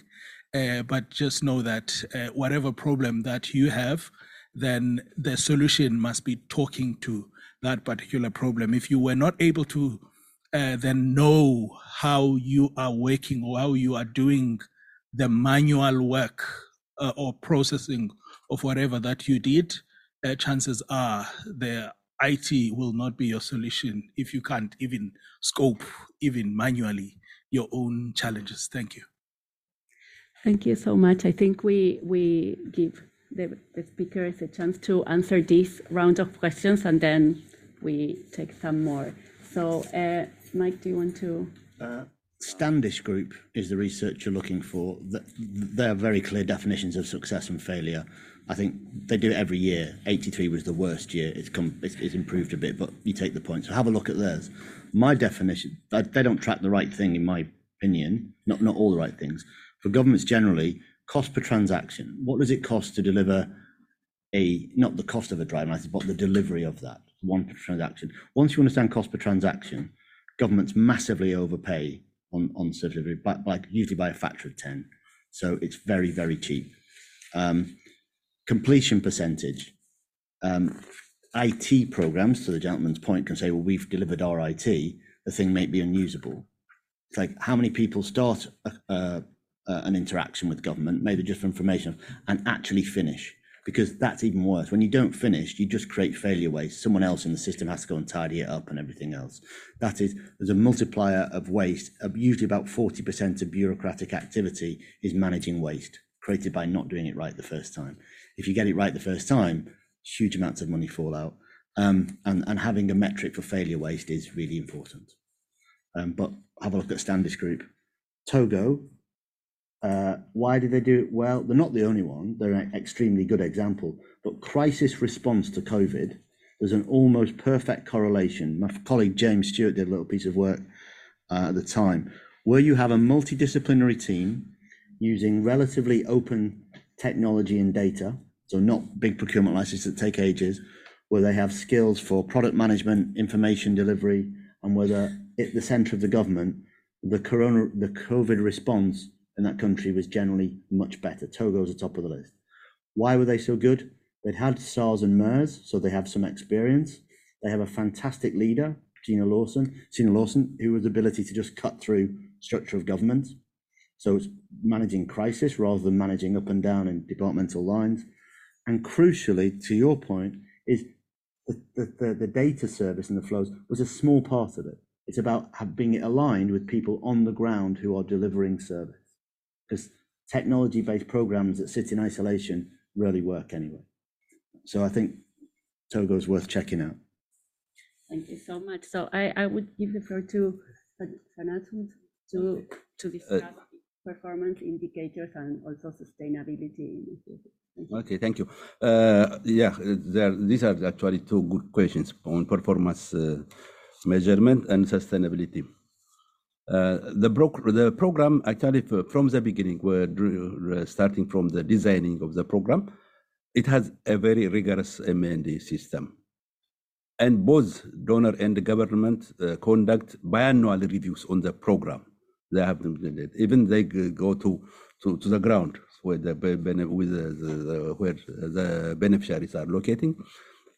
Speaker 8: but just know that whatever problem that you have then the solution must be talking to that particular problem. If you were not able to uh, then know how you are working or how you are doing the manual work uh, or processing of whatever that you did, uh, chances are the IT will not be your solution if you can't even scope, even manually, your own challenges. Thank you.
Speaker 1: Thank you so much. I think we we give the, the speakers a chance to answer this round of questions and then we take some more. So, uh, Mike, do you want to?
Speaker 4: Standish Group is the research you're looking for. There are very clear definitions of success and failure. I think they do it every year. 83 was the worst year. It's come, it's, it's improved a bit, but you take the point. So have a look at theirs. My definition, they don't track the right thing, in my opinion. Not not all the right things. For governments generally, cost per transaction. What does it cost to deliver a, not the cost of a driving license, but the delivery of that, one per transaction. Once you understand cost per transaction, governments massively overpay on, on delivery, by, by, usually by a factor of 10. So it's very, very cheap. Um, completion percentage. Um, IT programs, to the gentleman's point, can say, well, we've delivered our IT, the thing may be unusable. It's like how many people start a, a, uh, an interaction with government, maybe just for information, and actually finish. Because that's even worse. When you don't finish, you just create failure waste. Someone else in the system has to go and tidy it up and everything else. That is, there's a multiplier of waste. Usually, about 40% of bureaucratic activity is managing waste created by not doing it right the first time. If you get it right the first time, huge amounts of money fall out. Um, and, and having a metric for failure waste is really important. Um, but have a look at Standish Group. Togo uh, why did they do it well? They're not the only one. They're an extremely good example. But crisis response to COVID, there's an almost perfect correlation. My colleague James Stewart did a little piece of work uh, at the time, where you have a multidisciplinary team using relatively open technology and data, so not big procurement licenses that take ages, where they have skills for product management, information delivery, and whether at the center of the government, the corona, the COVID response in that country was generally much better. Togo's the top of the list. Why were they so good? They'd had SARS and MERS, so they have some experience. They have a fantastic leader, Cina Lawson, Cina Lawson, who has the ability to just cut through structure of government. So it's managing crisis rather than managing up and down in departmental lines. And crucially, to your point, is the, the, the, the data service and the flows was a small part of it. It's about being aligned with people on the ground who are delivering service because technology based programs that sit in isolation rarely work anyway. So I think Togo is worth checking out.
Speaker 1: Thank you so much. So I, I would give the floor to Fernando to, to discuss uh, performance indicators and also sustainability
Speaker 2: Okay, thank you. Uh, yeah, there, these are actually two good questions on performance uh, measurement and sustainability. Uh, the, the program actually from the beginning, we're starting from the designing of the program, it has a very rigorous M&E system. And both donor and government uh, conduct biannual reviews on the program. They have even they go to, to, to the ground where the, with the, the, where the beneficiaries are locating.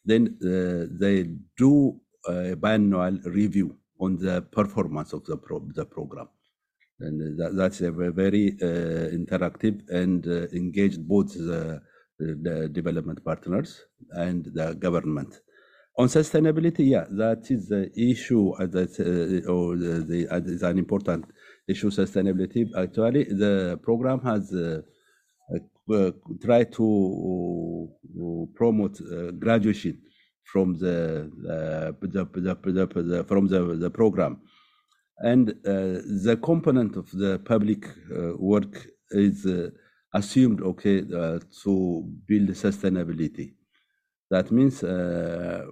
Speaker 2: Then uh, they do a biannual review on the performance of the, pro the program. And that, that's a very uh, interactive and uh, engaged both the, the, development partners and the government. On sustainability, yeah, that is the issue that, uh, or the, the uh, is an important issue. Sustainability. Actually, the program has uh, uh, tried to promote graduation from the, the, the, the from the, the program. And uh, the component of the public uh, work is uh, assumed, okay, to build sustainability. That means uh,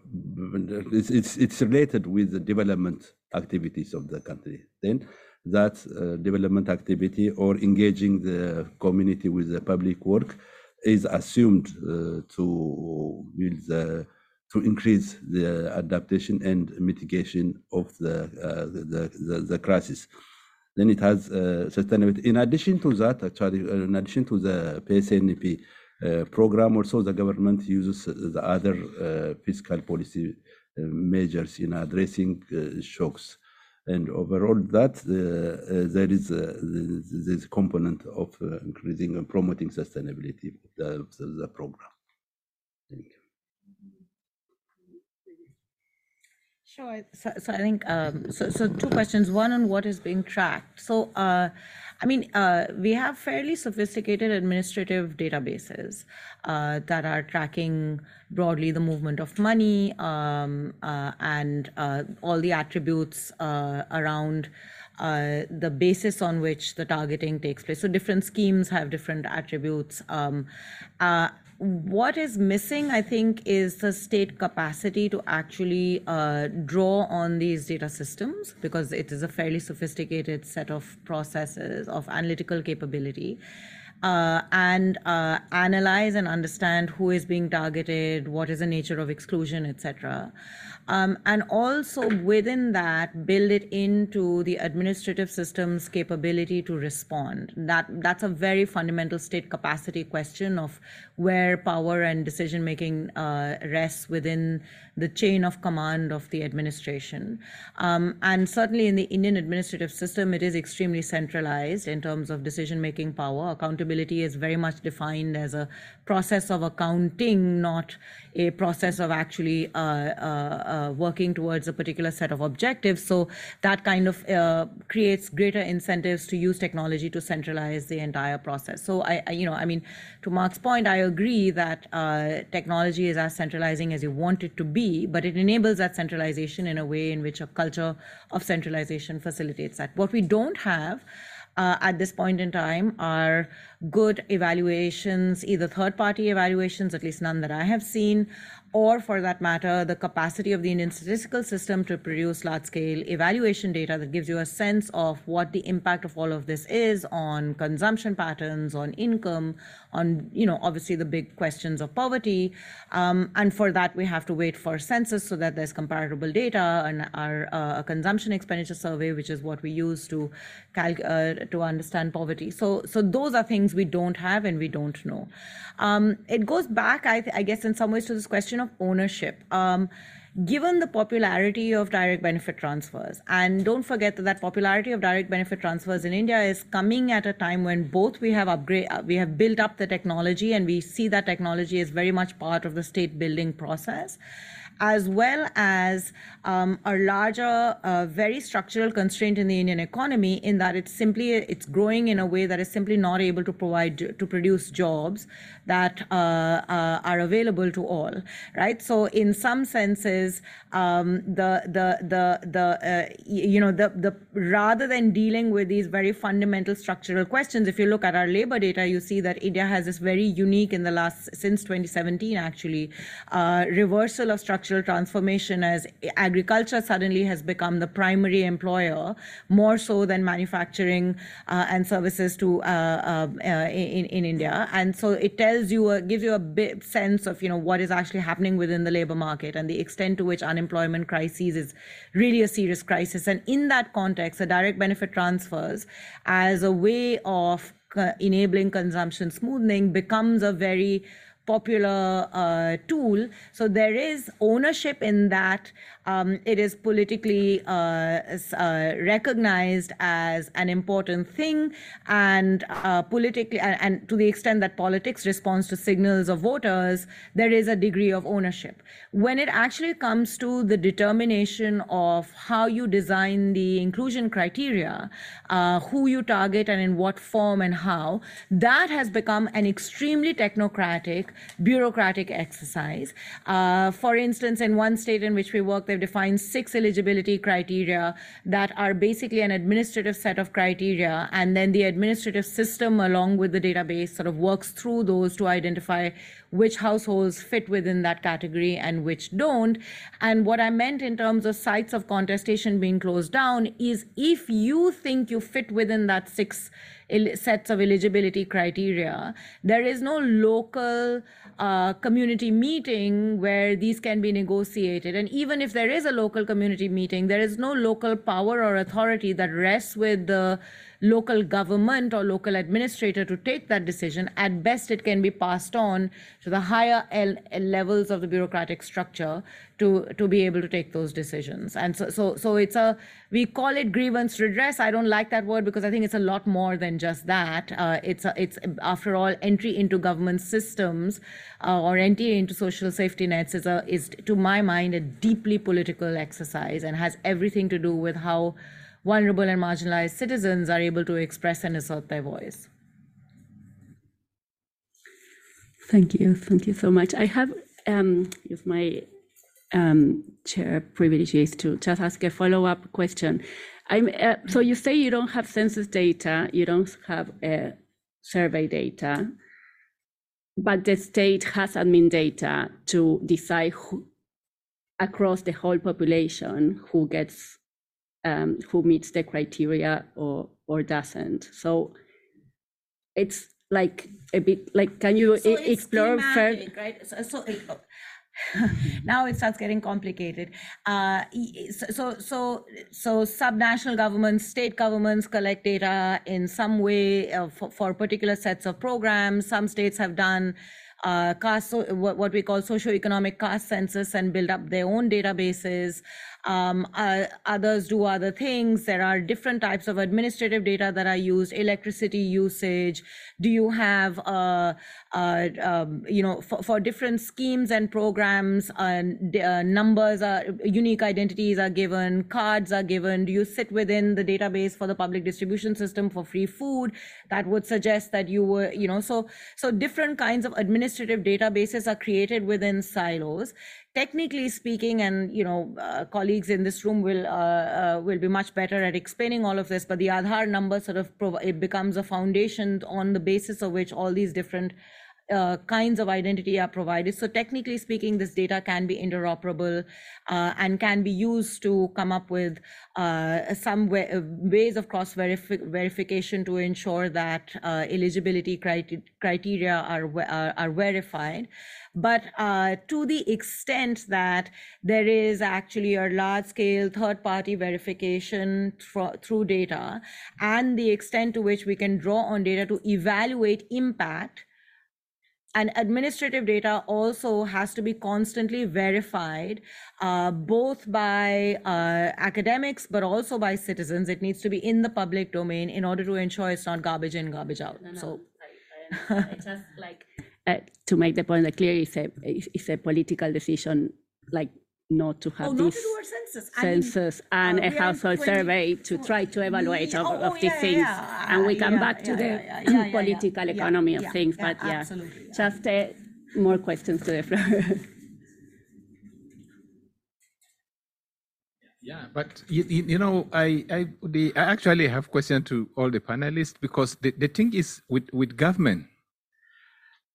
Speaker 2: it's, it's, it's related with the development activities of the country. Then that uh, development activity or engaging the community with the public work is assumed uh, to build the to increase the adaptation and mitigation of the uh, the, the, the crisis. Then it has uh, sustainability. In addition to that, actually, uh, in addition to the PSNP uh, program, also the government uses the other uh, fiscal policy uh, measures in addressing shocks. And overall, that there is this component of increasing and promoting sustainability of the, of the program. Thank you.
Speaker 3: Sure. So, so I think um, so. So two questions. One on what is being tracked. So, uh, I mean, uh, we have fairly sophisticated administrative databases uh, that are tracking broadly the movement of money um, uh, and uh, all the attributes uh, around. Uh, the basis on which the targeting takes place. So different schemes have different attributes. Um, uh, what is missing, I think, is the state capacity to actually uh, draw on these data systems because it is a fairly sophisticated set of processes of analytical capability. Uh, and uh, analyze and understand who is being targeted, what is the nature of exclusion, etc. Um, and also within that, build it into the administrative system's capability to respond. That that's a very fundamental state capacity question of where power and decision making uh, rests within the chain of command of the administration. Um, and certainly in the Indian administrative system, it is extremely centralized in terms of decision making power. Accountability is very much defined as a process of accounting, not a process of actually uh, uh, uh, working towards a particular set of objectives. So that kind of uh, creates greater incentives to use technology to centralize the entire process. So I, I you know, I mean, to Mark's point, I agree that uh, technology is as centralizing as you want it to be, but it enables that centralization in a way in which a culture of centralization facilitates that. What we don't have uh, at this point in time are good evaluations, either third party evaluations, at least none that I have seen, or for that matter, the capacity of the Indian statistical system to produce large scale evaluation data that gives you a sense of what the impact of all of this is on consumption patterns, on income, on, you know, obviously the big questions of poverty. Um, and for that, we have to wait for census so that there's comparable data and our uh, consumption expenditure survey, which is what we use to calc- uh, to understand poverty. So, so those are things we don't have and we don't know. Um, it goes back, I, th- I guess, in some ways to this question of ownership. Um, given the popularity of direct benefit transfers, and don't forget that that popularity of direct benefit transfers in India is coming at a time when both we have upgrade, uh, we have built up the technology, and we see that technology is very much part of the state building process as well as um, a larger, uh, very structural constraint in the Indian economy in that it's simply it's growing in a way that is simply not able to provide to produce jobs that uh, uh, are available to all, right? So in some senses, um, the the the the uh, you know the the rather than dealing with these very fundamental structural questions, if you look at our labor data, you see that India has this very unique in the last since 2017 actually uh, reversal of structural structural transformation as agriculture suddenly has become the primary employer more so than manufacturing uh, and services to uh, uh, uh in, in India. And so it tells you, gives you a bit sense of, you know, what is actually happening within the labor market and the extent to which unemployment crises is really a serious crisis. And in that context, the direct benefit transfers as a way of uh, enabling consumption smoothing becomes a very popular uh, tool. So there is ownership in that. Um, it is politically uh, uh, recognized as an important thing, and uh, politically, and, and, to the extent that politics responds to signals of voters, there is a degree of ownership. When it actually comes to the determination of how you design the inclusion criteria, uh, who you target and in what form and how, that has become an extremely technocratic bureaucratic exercise. Uh, for instance, in one state in which we work, they've defined six eligibility criteria that are basically an administrative set of criteria, and then the administrative system, along with the database, sort of works through those to identify which households fit within that category and which don't. And what I meant in terms of sites of contestation being closed down is if you think you fit within that six sets of eligibility criteria, there is no local uh, community meeting where these can be negotiated. And even if there is a local community meeting, there is no local power or authority that rests with the local government or local administrator to take that decision. At best, it can be passed on to the higher levels of the bureaucratic structure to, to be able to take those decisions. And so, so, so it's a, we call it grievance redress. I don't like that word because I think it's a lot more than just that. Uh, it's, a, it's after all, entry into government systems uh, or entry into social safety nets is, a, is, to my mind, a deeply political exercise and has everything to do with how vulnerable and marginalized citizens are able to express and assert their voice.
Speaker 1: Thank you. Thank you so much. I have um, used my um, chair privileges to just ask a follow-up question. I'm, uh, so you say you don't have census data, you don't have uh, survey data, but the state has admin data to decide who, across the whole population who gets um, who meets the criteria or or doesn't. So it's like a bit like can you so e- explore
Speaker 3: further? Right. So, so now it starts getting complicated. Uh, so, so, so, subnational governments, state governments collect data in some way uh, for, for, particular sets of programs. Some states have done uh, caste, what, what we call socioeconomic caste census and build up their own databases. Um, uh, others do other things. There are different types of administrative data that are used, electricity usage. Do you have, uh, uh, um, you know, for, for, different schemes and programs, uh, uh, numbers are, unique identities are given, cards are given. Do you sit within the database for the public distribution system for free food? That would suggest that you were, you know, so, so different kinds of administrative databases are created within silos technically speaking, and you know, uh, colleagues in this room will uh, will be much better at explaining all of this. But the Aadhaar number sort of it becomes a foundation on the basis of which all these different uh, kinds of identity are provided. So technically speaking, this data can be interoperable uh, and can be used to come up with uh, some way, ways of cross verification to ensure that uh, eligibility criteria, are, are, are verified. But uh, to the extent that there is actually a large scale third party verification through data and the extent to which we can draw on data to evaluate impact and administrative data also has to be constantly verified uh, both by uh, academics but also by citizens. It needs to be in the public domain in order to ensure it's not garbage in garbage out. No, no, so
Speaker 1: I, I just like uh, to make the point that clearly it's a, it's a political decision like not to have
Speaker 3: oh,
Speaker 1: this
Speaker 3: census,
Speaker 1: census I mean, and uh, a household 20, survey to try to evaluate
Speaker 3: yeah,
Speaker 1: of,
Speaker 3: oh,
Speaker 1: of these
Speaker 3: yeah,
Speaker 1: things.
Speaker 3: Yeah,
Speaker 1: and we come
Speaker 3: yeah,
Speaker 1: back to the political economy of things. but yeah, just uh, more questions to the floor.
Speaker 9: Yeah, but you, you know, I I, the, I actually have question to all the panelists because the, the thing is with, with government,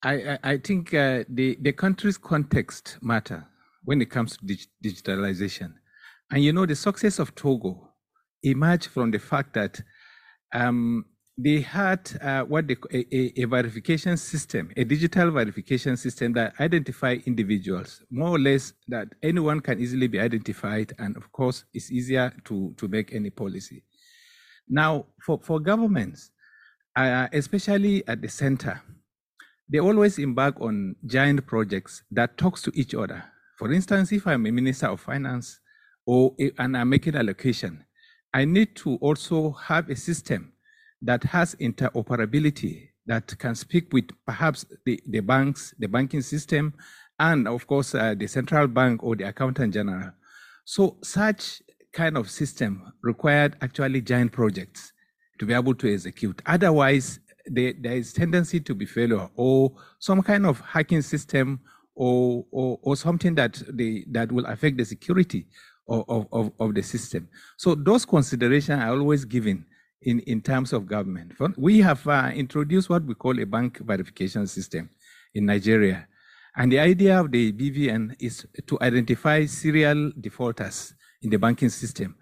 Speaker 9: I, I, I think uh, the, the country's context matter when it comes to dig- digitalization. And you know, the success of Togo emerged from the fact that um, they had uh, what they, a, a, verification system, a digital verification system that identify individuals more or less that anyone can easily be identified, and of course, it's easier to to make any policy. Now, for for governments, uh, especially at the center, they always embark on giant projects that talks to each other. For instance, if I'm a minister of finance or and I'm making allocation, I need to also have a system that has interoperability that can speak with perhaps the, the banks, the banking system, and of course uh, the central bank or the accountant general. So such kind of system required actually giant projects to be able to execute. Otherwise, there, there is tendency to be failure or some kind of hacking system or, or, or something that, they, that will affect the security of, of, of the system. So those considerations are always given in, in terms of government. We have uh, introduced what we call a bank verification system in Nigeria. And the idea of the BVN is to identify serial defaulters in the banking system.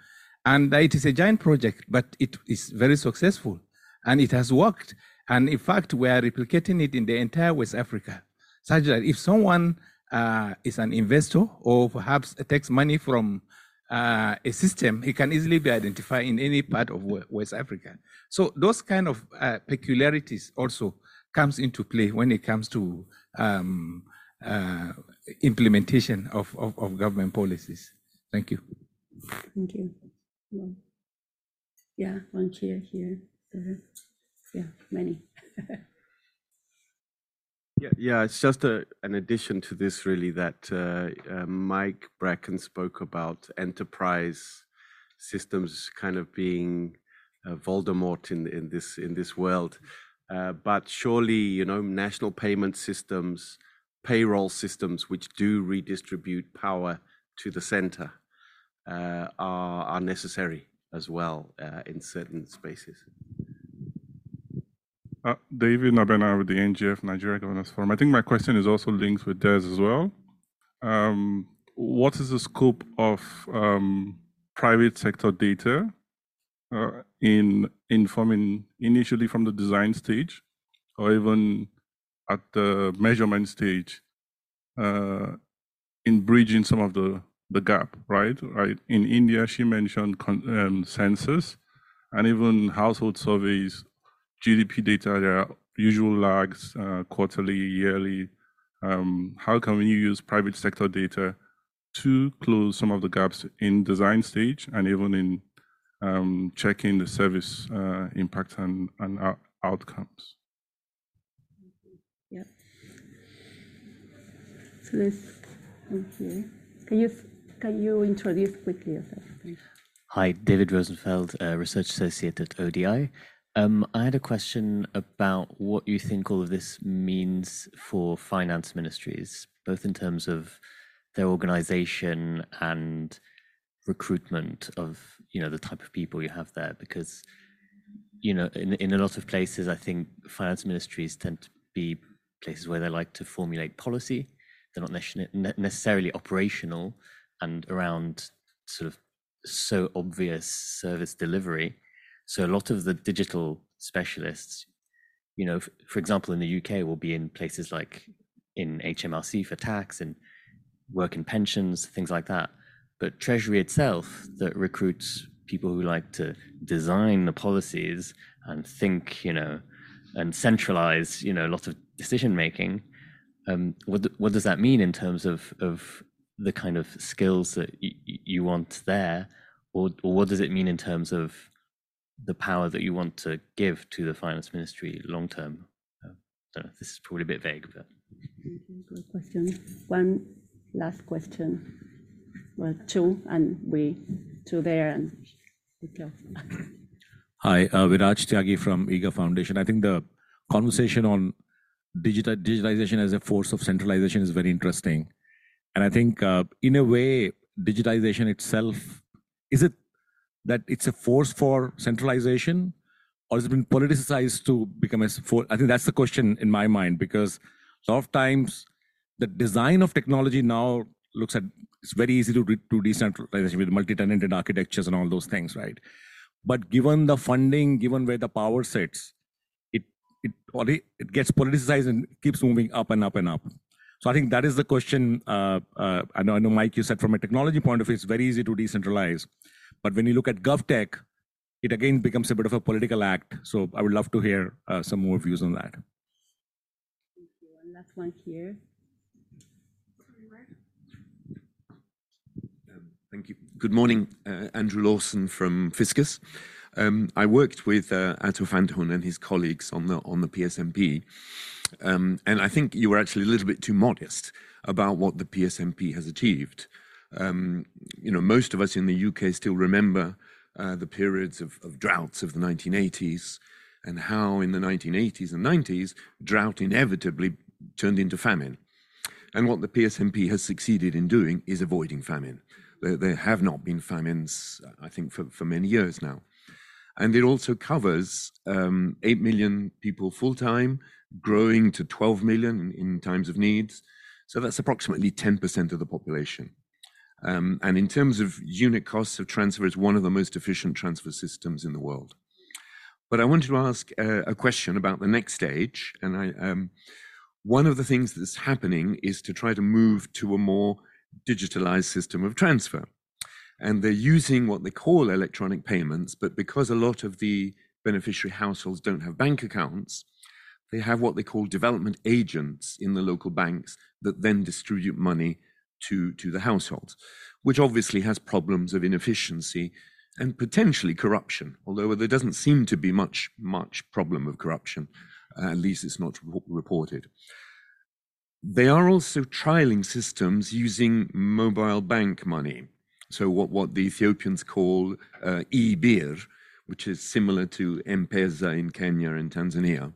Speaker 9: And it is a giant project, but it is very successful and it has worked. And in fact, we are replicating it in the entire West Africa, such that if someone uh, is an investor or perhaps takes money from uh, a system, he can easily be identified in any part of West Africa. So those kind of uh, peculiarities also comes into play when it comes to um, uh, implementation of, of, of, government policies. Thank you.
Speaker 1: Thank you. Yeah, one chair here. Yeah, many.
Speaker 10: Yeah, yeah, it's just a, an addition to this, really, that uh, uh, Mike Bracken spoke about enterprise systems kind of being uh, Voldemort in in this in this world. Uh, but surely, you know, national payment systems, payroll systems, which do redistribute power to the center, uh, are are necessary as well uh, in certain spaces.
Speaker 11: Uh, David Nabena with the NGF Nigeria Governance Forum. I think my question is also linked with theirs as well. Um, what is the scope of um, private sector data uh, in informing initially from the design stage or even at the measurement stage uh, in bridging some of the, the gap, right? Right. In India, she mentioned um, census and even household surveys GDP data, there are usual lags, uh, quarterly, yearly. Um, how can we use private sector data to close some of the gaps in design stage and even in um, checking the service uh, impact and, and outcomes?
Speaker 1: Yeah. So let's okay. Can you can you introduce quickly yourself? Please?
Speaker 12: Hi, David Rosenfeld, uh, research associate at ODI. Um, I had a question about what you think all of this means for finance ministries, both in terms of their organization and recruitment of you know the type of people you have there because you know in in a lot of places I think finance ministries tend to be places where they like to formulate policy. They're not necessarily operational and around sort of so obvious service delivery so a lot of the digital specialists, you know, for example, in the UK, will be in places like in HMRC for tax and work in pensions, things like that. But Treasury itself, that recruits people who like to design the policies and think, you know, and centralize, you know, a lot of decision making. Um, what what does that mean in terms of of the kind of skills that y- you want there, or or what does it mean in terms of the power that you want to give to the finance ministry long term? Uh, don't know. This is probably a bit vague, but.
Speaker 1: Good question. One last question. Well, two, and we two there, and we close.
Speaker 13: Hi, uh, Viraj Tyagi from eGov Foundation. I think the conversation on digital digitalization as a force of centralization is very interesting, and I think uh, in a way, digitization itself is it that it's a force for centralization or has it been politicized to become a force? I think that's the question in my mind because a lot of times the design of technology now looks at it's very easy to do decentralization with multi-tenanted architectures and all those things, right? But given the funding, given where the power sits, it it it gets politicized and keeps moving up and up and up. So I think that is the question. Uh, uh, I know, I know, Mike, you said from a technology point of view, it's very easy to decentralize. But when you look at GovTech, it again becomes a bit of a political act. So I would love to hear uh, some more views on that.
Speaker 1: Thank you. One last one here.
Speaker 14: Um, thank you. Good morning, uh, Andrew Lawson from Fiscus. Um, I worked with uh, Ato Fanton and his colleagues on the on the PSNP, um, and I think you were actually a little bit too modest about what the PSNP has achieved. Um, you know, most of us in the UK still remember uh, the periods of, of, droughts of the 1980s. and how in the 1980s and 90s, drought inevitably turned into famine. And what the PSNP has succeeded in doing is avoiding famine. There, there have not been famines, I think, for, for many years now. And it also covers um, 8 million people full time, growing to 12 million in, in, times of needs. So that's approximately 10% of the population. Um, and in terms of unit costs of transfer, it's one of the most efficient transfer systems in the world. But I wanted to ask uh, a question about the next stage. And I, um, one of the things that's happening is to try to move to a more digitalized system of transfer. And they're using what they call electronic payments, but because a lot of the beneficiary households don't have bank accounts, they have what they call development agents in the local banks that then distribute money to, to the households, which obviously has problems of inefficiency and potentially corruption, although there doesn't seem to be much, much problem of corruption. Uh, at least it's not reported. They are also trialing systems using mobile bank money. So what, what the Ethiopians call uh, e-bir, which is similar to M-Pesa in Kenya and Tanzania.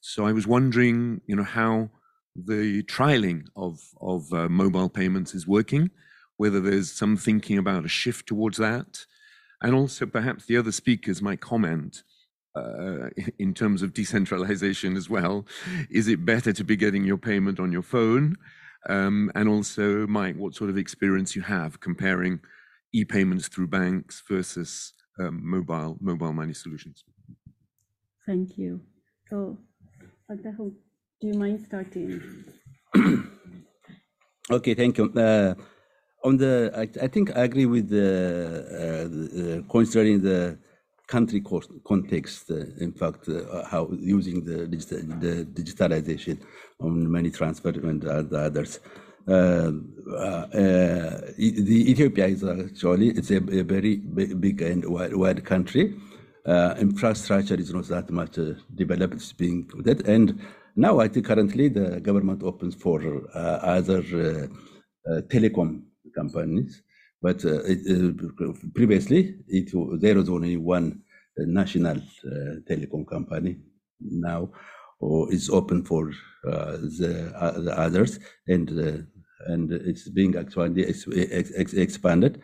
Speaker 14: So I was wondering, you know, how the trialing of, of uh, mobile payments is working, whether there's some thinking about a shift towards that, and also perhaps the other speakers might comment uh, in terms of decentralization as well. Is it better to be getting your payment on your phone? Um, and also, Mike, what sort of experience you have comparing e-payments through banks versus um, mobile mobile money solutions?
Speaker 1: Thank you. So, do you mind starting?
Speaker 2: okay, thank you. Uh, on the, I, I, think I agree with the, uh, uh, considering the country context, uh, in fact, uh, how using the, digital, the digitalization on money transfer and the others. Uh, uh, the Ethiopia is actually it's a, a very big and wide, wide country. infrastructure is not that much developed, it's being that, and now I think currently the government opens for uh, other uh, uh, telecom companies but uh, it, uh, previously, it, there was only one uh, national telecom company. Now, or it's open for the, the, others, and and it's being actually ex ex expanded.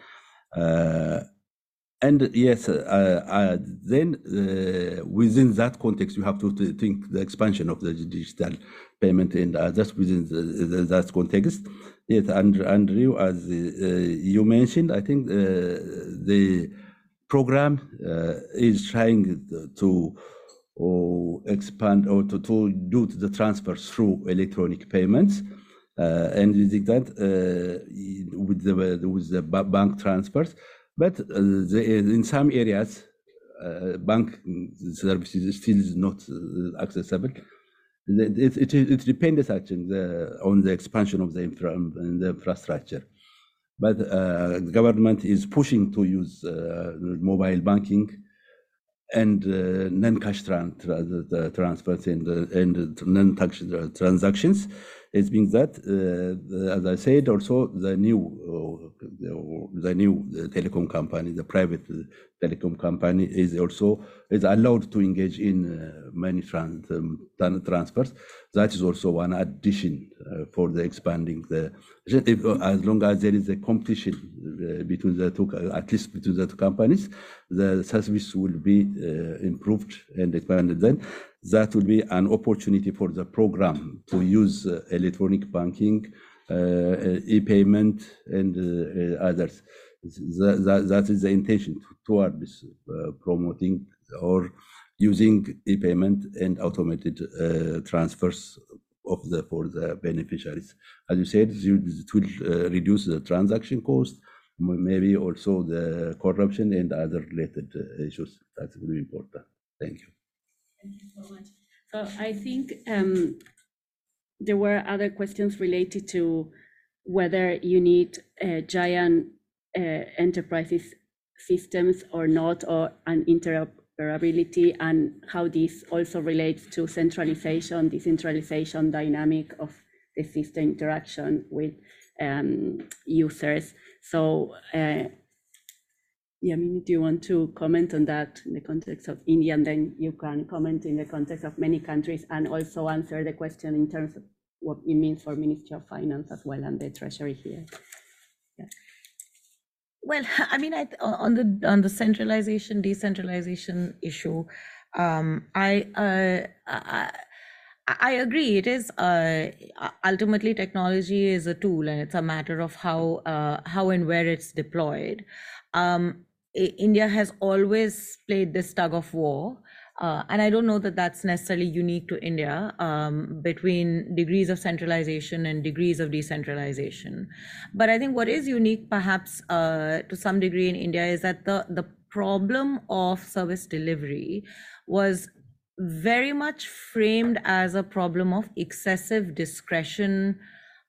Speaker 2: And yes, then within that context, you have to, think the expansion of the digital payment and others within the, the, that context. Yes, and Andrew, as uh, you mentioned, I think uh, the program uh, is trying to or expand or to, to do the transfers through electronic payments. Uh, and using that uh, with the with the bank transfers, but uh, the, in some areas, bank services still is not accessible. It, it, it depends actually the, on the expansion of the, infra, the infrastructure. But uh, government is pushing to use uh, mobile banking and uh, non-cash tran tra transfers and, and non-cash transactions. It means that, uh, as I said, also the new uh, the new telecom company, the private telecom company, is also is allowed to engage in uh, money trans um, transfers. That is also one addition uh, for the expanding the. If, as long as there is a competition uh, between the two, at least between the two companies, the service will be improved and expanded. Then that will be an opportunity for the program to use uh, electronic banking, uh, e-payment, and uh, others. That, that, that is the intention toward this promoting or using e-payment and automated transfers of the for the beneficiaries. As you said, it will uh, reduce the transaction cost, maybe also the corruption and other related uh, issues. That's very important. Thank you.
Speaker 1: Thank you so much. So I think um, there were other questions related to whether you need uh, giant uh, enterprises systems or not, or an interoperability, and how this also relates to centralization, decentralization dynamic of the system interaction with um, users. So uh, Yamini, do you want to comment on that in the context of India? And then you can comment in the context of many countries and also answer the question in terms of what it means for Ministry of Finance as well and the Treasury here. Yeah.
Speaker 3: Well, I mean, I, on the on the centralization decentralization issue, um, I, uh, I I agree. It is uh, ultimately technology is a tool, and it's a matter of how uh, how and where it's deployed. Um, India has always played this tug of war uh, and I don't know that that's necessarily unique to India um, between degrees of centralization and degrees of decentralization. But I think what is unique, perhaps uh, to some degree in India, is that the, the problem of service delivery was very much framed as a problem of excessive discretion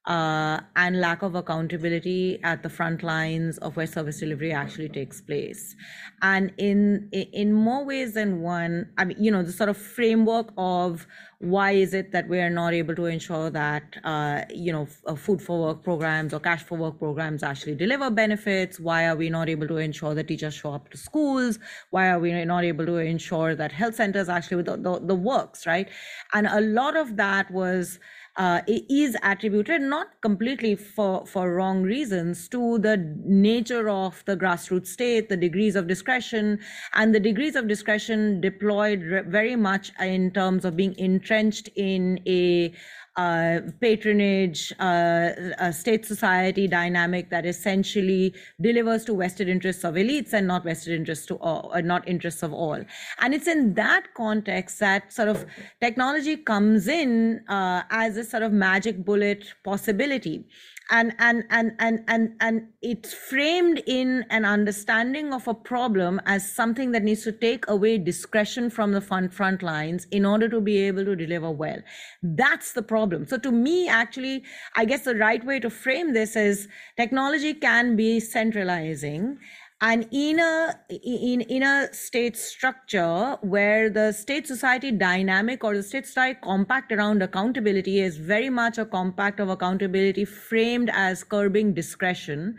Speaker 3: uh, and lack of accountability at the front lines of where service delivery actually takes place. And in in more ways than one, I mean, you know, the sort of framework of why is it that we are not able to ensure that uh, you know uh, food for work programs or cash for work programs actually deliver benefits? Why are we not able to ensure that teachers show up to schools? Why are we not able to ensure that health centers actually the, the, the works right? And a lot of that was uh, is attributed not completely for, for wrong reasons to the nature of the grassroots state, the degrees of discretion, and the degrees of discretion deployed very much in terms of being entrenched in a uh, patronage, uh, a state society dynamic that essentially delivers to vested interests of elites and not vested interests to all, or not interests of all. And it's in that context that sort of technology comes in uh, as a sort of magic bullet possibility and and and and and and it's framed in an understanding of a problem as something that needs to take away discretion from the front front lines in order to be able to deliver well. That's the problem. So to me actually i guess the right way to frame this is technology can be centralizing and in a in, in a state structure where the state society dynamic or the state society compact around accountability is very much a compact of accountability framed as curbing discretion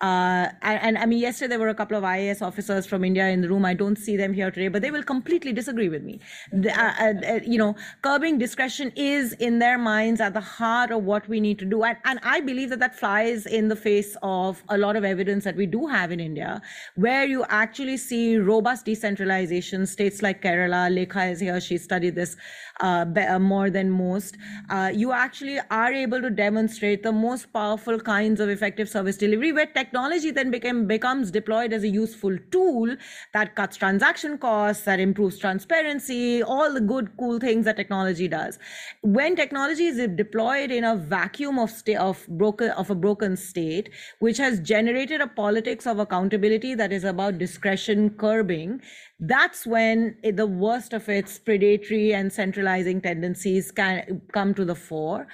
Speaker 3: uh, and, and, I mean, yesterday there were a couple of IAS officers from India in the room. I don't see them here today, but they will completely disagree with me. The, uh, uh, uh, you know, curbing discretion is in their minds at the heart of what we need to do. And, and I believe that that flies in the face of a lot of evidence that we do have in India, where you actually see robust decentralization. States like Kerala, Lekha is here, she studied this Uh, uh, more than most. Uh, you actually are able to demonstrate the most powerful kinds of effective service delivery where technology then became becomes deployed as a useful tool that cuts transaction costs, that improves transparency, all the good, cool things that technology does. When technology is deployed in a vacuum of state of broken of a broken state, which has generated a politics of accountability that is about discretion curbing, that's when the worst of its predatory and centralizing tendencies can come to the fore.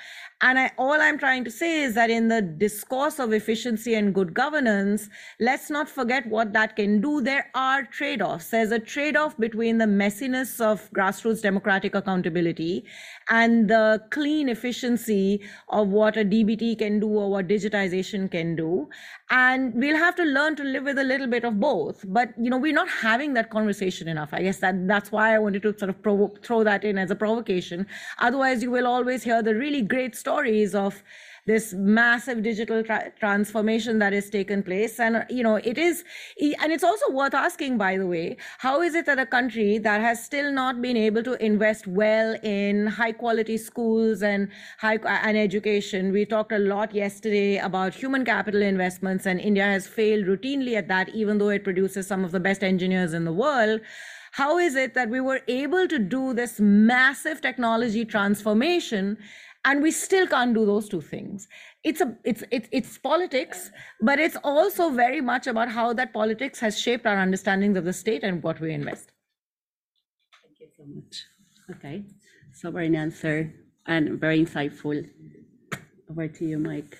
Speaker 3: And I, all I'm trying to say is that in the discourse of efficiency and good governance, let's not forget what that can do. There are trade offs. There's a trade off between the messiness of grassroots democratic accountability and the clean efficiency of what a DBT can do or what digitization can do. And we'll have to learn to live with a little bit of both. But, you know, we're not having that conversation enough. I guess that that's why I wanted to sort of provo- throw that in as a provocation. Otherwise, you will always hear the really great stories of this massive digital tra- transformation that has taken place. And you know it is and it's also worth asking by the way how is it that a country that has still not been able to invest well in high quality schools and high and education? We talked a lot yesterday about human capital investments and india has failed routinely at that even though it produces some of the best engineers in the world. How is it that we were able to do this massive technology transformation and we still can't do those two things. It's a it's it's, it's politics but it's also very much about how that politics has shaped our understandings of the state and what we invest.
Speaker 1: Thank you so much. Okay. Sovereign answer and very insightful. Over to you mike.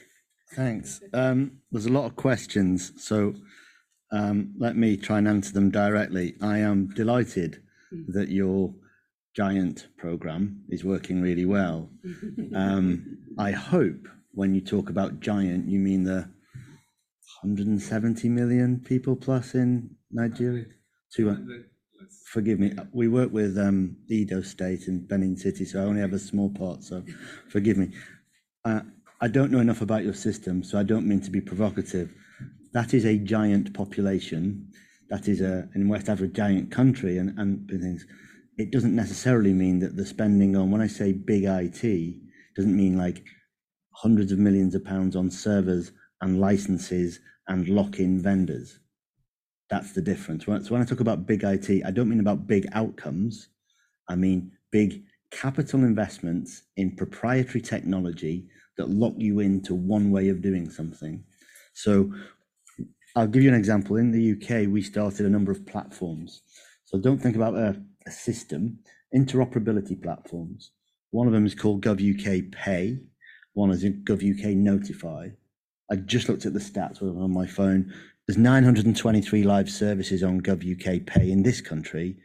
Speaker 4: Thanks. Um, there's a lot of questions so um, let me try and answer them directly. I am delighted mm. that you're giant program is working really well. Um, I hope when you talk about giant, you mean the 170 million people plus in Nigeria. Two, forgive me. We work with um, Edo State and Benin City, so I only have a small part. So forgive me. Uh, I don't know enough about your system, so I don't mean to be provocative. That is a giant population. That is a in West Africa giant country, and and things. It doesn't necessarily mean that the spending on when I say big IT doesn't mean like hundreds of millions of pounds on servers and licenses and lock-in vendors. That's the difference. So when I talk about big IT, I don't mean about big outcomes. I mean big capital investments in proprietary technology that lock you into one way of doing something. So I'll give you an example. In the UK, we started a number of platforms. So don't think about a, system, interoperability platforms. One of them is called GovUK Pay. One is GovUK Notify. I just looked at the stats on my phone. There's 923 live services on GovUK Pay in this country,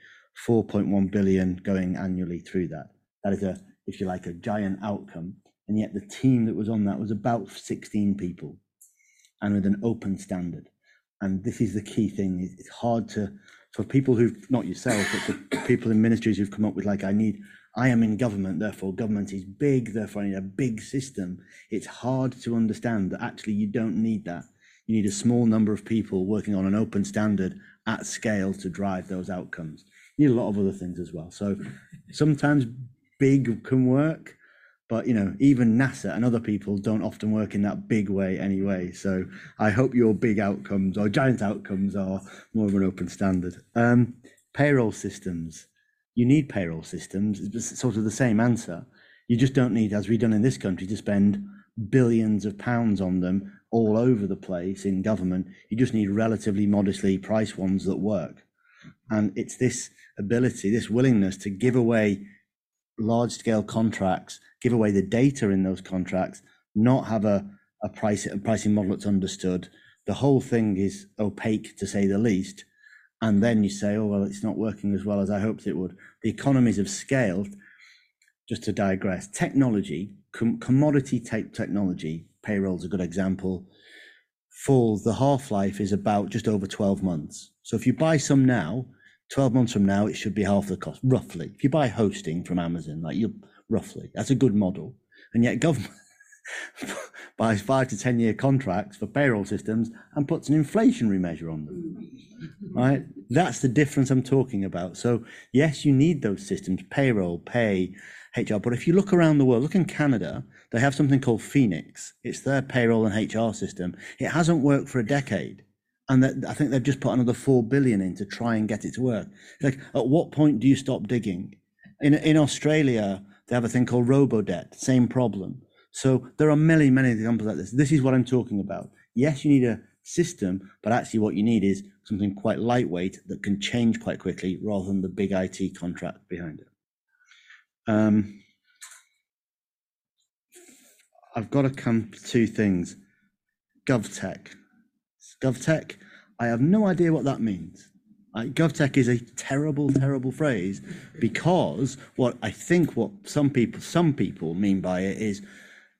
Speaker 4: 4.1 billion going annually through that. That is a, if you like, a giant outcome. And yet the team that was on that was about 16 people and with an open standard. And this is the key thing. It's hard to, for people who've not yourself, but people in ministries who've come up with like, I need, I am in government, therefore government is big, therefore I need a big system. It's hard to understand that actually you don't need that you need a small number of people working on an open standard at scale to drive those outcomes. You need a lot of other things as well. So sometimes big can work, but you know, even NASA and other people don't often work in that big way anyway. So I hope your big outcomes or giant outcomes are more of an open standard. Um, payroll systems. You need payroll systems. It's sort of the same answer. You just don't need, as we've done in this country, to spend billions of pounds on them all over the place in government. You just need relatively modestly priced ones that work. And it's this ability, this willingness to give away large scale contracts, give away the data in those contracts, not have a, a, price, a pricing model that's understood. The whole thing is opaque to say the least. And then you say, oh, well, it's not working as well as I hoped it would. The economies of scale, just to digress, technology, com- commodity type technology payroll's a good example. For the half life is about just over 12 months. So if you buy some now, 12 months from now, it should be half the cost, roughly. If you buy hosting from Amazon, like you roughly, that's a good model. And yet government buys five to 10 year contracts for payroll systems and puts an inflationary measure on them. Right? That's the difference I'm talking about. So yes, you need those systems, payroll, pay, HR. But if you look around the world, look in Canada, they have something called Phoenix. It's their payroll and HR system. It hasn't worked for a decade. And that, I think they've just put another four billion in to try and get it to work. Like, at what point do you stop digging? In, in Australia, they have a thing called Robodebt, same problem. So there are many, many examples like this. This is what I'm talking about. Yes, you need a system, but actually what you need is something quite lightweight that can change quite quickly rather than the big IT contract behind it. Um, I've got to come to two things. GovTech. GovTech, I have no idea what that means. GovTech is a terrible, terrible phrase because what I think what some people some people mean by it is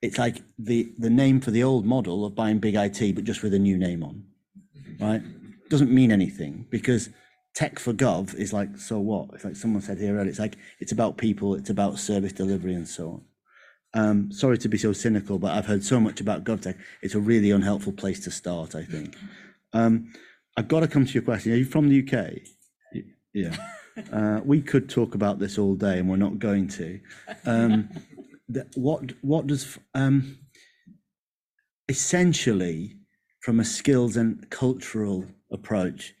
Speaker 4: it's like the the name for the old model of buying big IT, but just with a new name on, right? Doesn't mean anything because tech for gov is like so what? It's like someone said here earlier. It's like it's about people, it's about service delivery, and so on. Um, sorry to be so cynical, but I've heard so much about GovTech. It's a really unhelpful place to start, I think. Um, I've got to come to your question. Are you from the UK? Yeah. Uh, we could talk about this all day, and we're not going to. Um, the, what what does um, essentially, from a skills and cultural approach,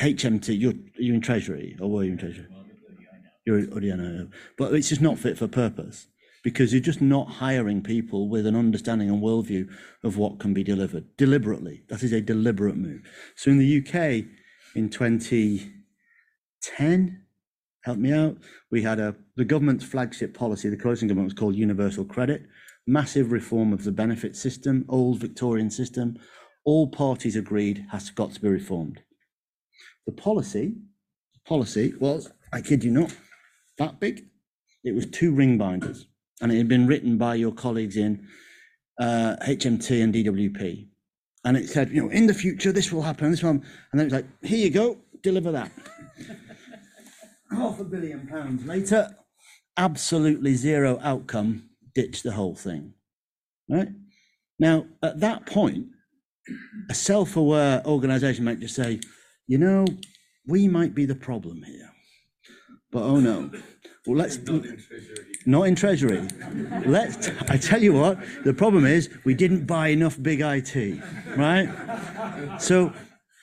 Speaker 4: HMT? You're you in Treasury, or were you in Treasury? You're Odiana, but it's just not fit for purpose because you're just not hiring people with an understanding and worldview of what can be delivered deliberately. That is a deliberate move. So in the UK in 2010, help me out, we had a the government's flagship policy, the coalition government was called Universal Credit, massive reform of the benefit system, old Victorian system. All parties agreed has got to be reformed. The policy, policy was, I kid you not, that big. It was two ring binders and it had been written by your colleagues in uh, HMT and DWP. And it said, you know, in the future, this will happen, this one. And then it's like, here you go, deliver that. Half a billion pounds later, absolutely zero outcome, ditch the whole thing. Right? Now, at that point, a self aware organization might just say, you know, we might be the problem here. But oh no. Well, let's not in treasury. Let's. I tell you what. The problem is we didn't buy enough big IT, right? So,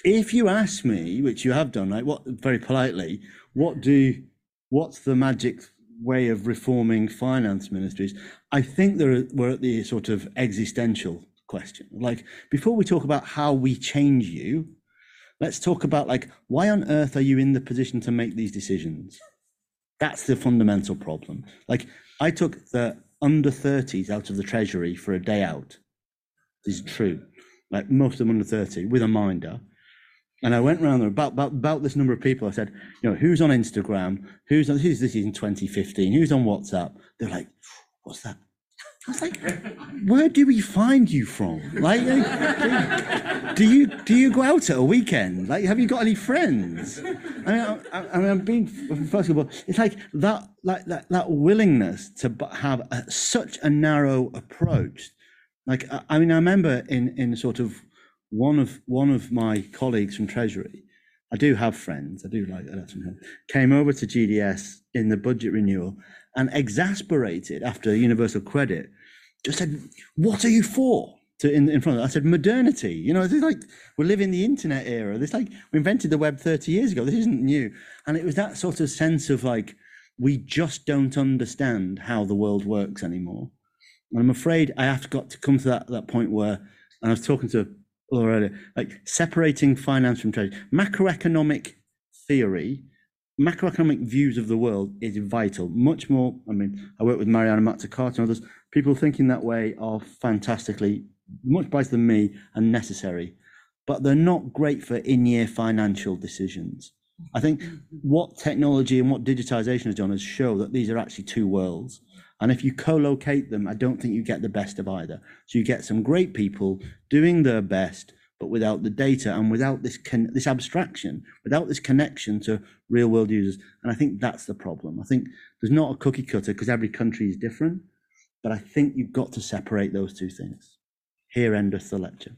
Speaker 4: if you ask me, which you have done, right? What very politely, what do, what's the magic way of reforming finance ministries? I think there we're at the sort of existential question. Like before we talk about how we change you, let's talk about like why on earth are you in the position to make these decisions? That's the fundamental problem. Like I took the under 30s out of the treasury for a day out. This is true. Like most of them under 30 with a minder. And I went around there about, about, about this number of people. I said, you know, who's on Instagram? Who's on, who's this is in 2015? Who's on WhatsApp? They're like, what's that? I was like, where do we find you from? Like, like, do you do you go out at a weekend? Like, have you got any friends? I mean, I, I, mean, I'm being first of all, it's like that, like that, that willingness to have a, such a narrow approach. Like, I, I mean, I remember in in sort of one of one of my colleagues from Treasury. I do have friends. I do like that. Came over to GDS in the budget renewal and exasperated after Universal Credit, just said, "What are you for?" To in, in front of. It. I said, "Modernity." You know, it's like we live in the internet era. This like we invented the web thirty years ago. This isn't new, and it was that sort of sense of like we just don't understand how the world works anymore. And I'm afraid I have got to come to that that point where, and I was talking to Laura earlier, like separating finance from trade, macroeconomic theory macroeconomic views of the world is vital. Much more, I mean, I work with Mariana Mazzucato and others. People thinking that way are fantastically much better than me and necessary, but they're not great for in-year financial decisions. I think what technology and what digitization has done is show that these are actually two worlds. And if you co-locate them, I don't think you get the best of either. So you get some great people doing their best, but without the data and without this con- this abstraction, without this connection to real world users. And I think that's the problem. I think there's not a cookie cutter because every country is different, but I think you've got to separate those two things. Here endeth the lecture.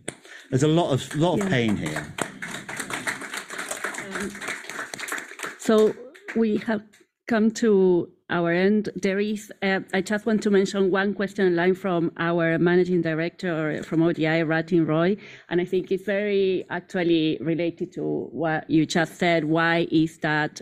Speaker 4: There's a lot of lot of
Speaker 1: Yeah.
Speaker 4: pain here.
Speaker 1: Um, so we have come to our end. There is, uh, I just want to mention one question line from our managing director from ODI, Rathin Roy, and I think it's very actually related to what you just said. Why is that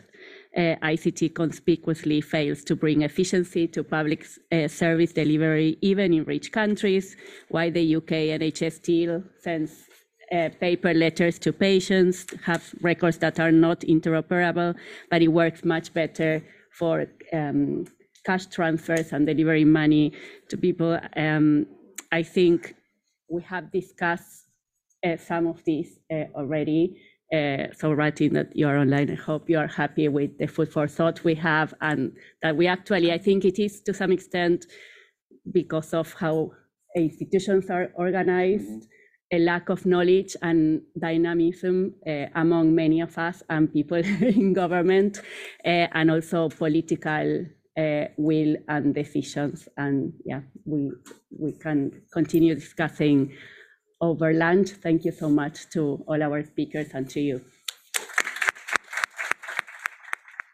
Speaker 1: uh, ICT conspicuously fails to bring efficiency to public uh, service delivery, even in rich countries? Why the UK NHS still sends uh, paper letters to patients, have records that are not interoperable, but it works much better for um, cash transfers and delivering money to people. Um, I think we have discussed uh, some of these uh, already. Uh, so Rathin that you're online, I hope you are happy with the food for thought we have and that we actually, I think it is to some extent because of how institutions are organized, a lack of knowledge and dynamism uh, among many of us and people in government, uh, and also political uh, will and decisions. And yeah, we we can continue discussing over lunch. Thank you so much to all our speakers and to you.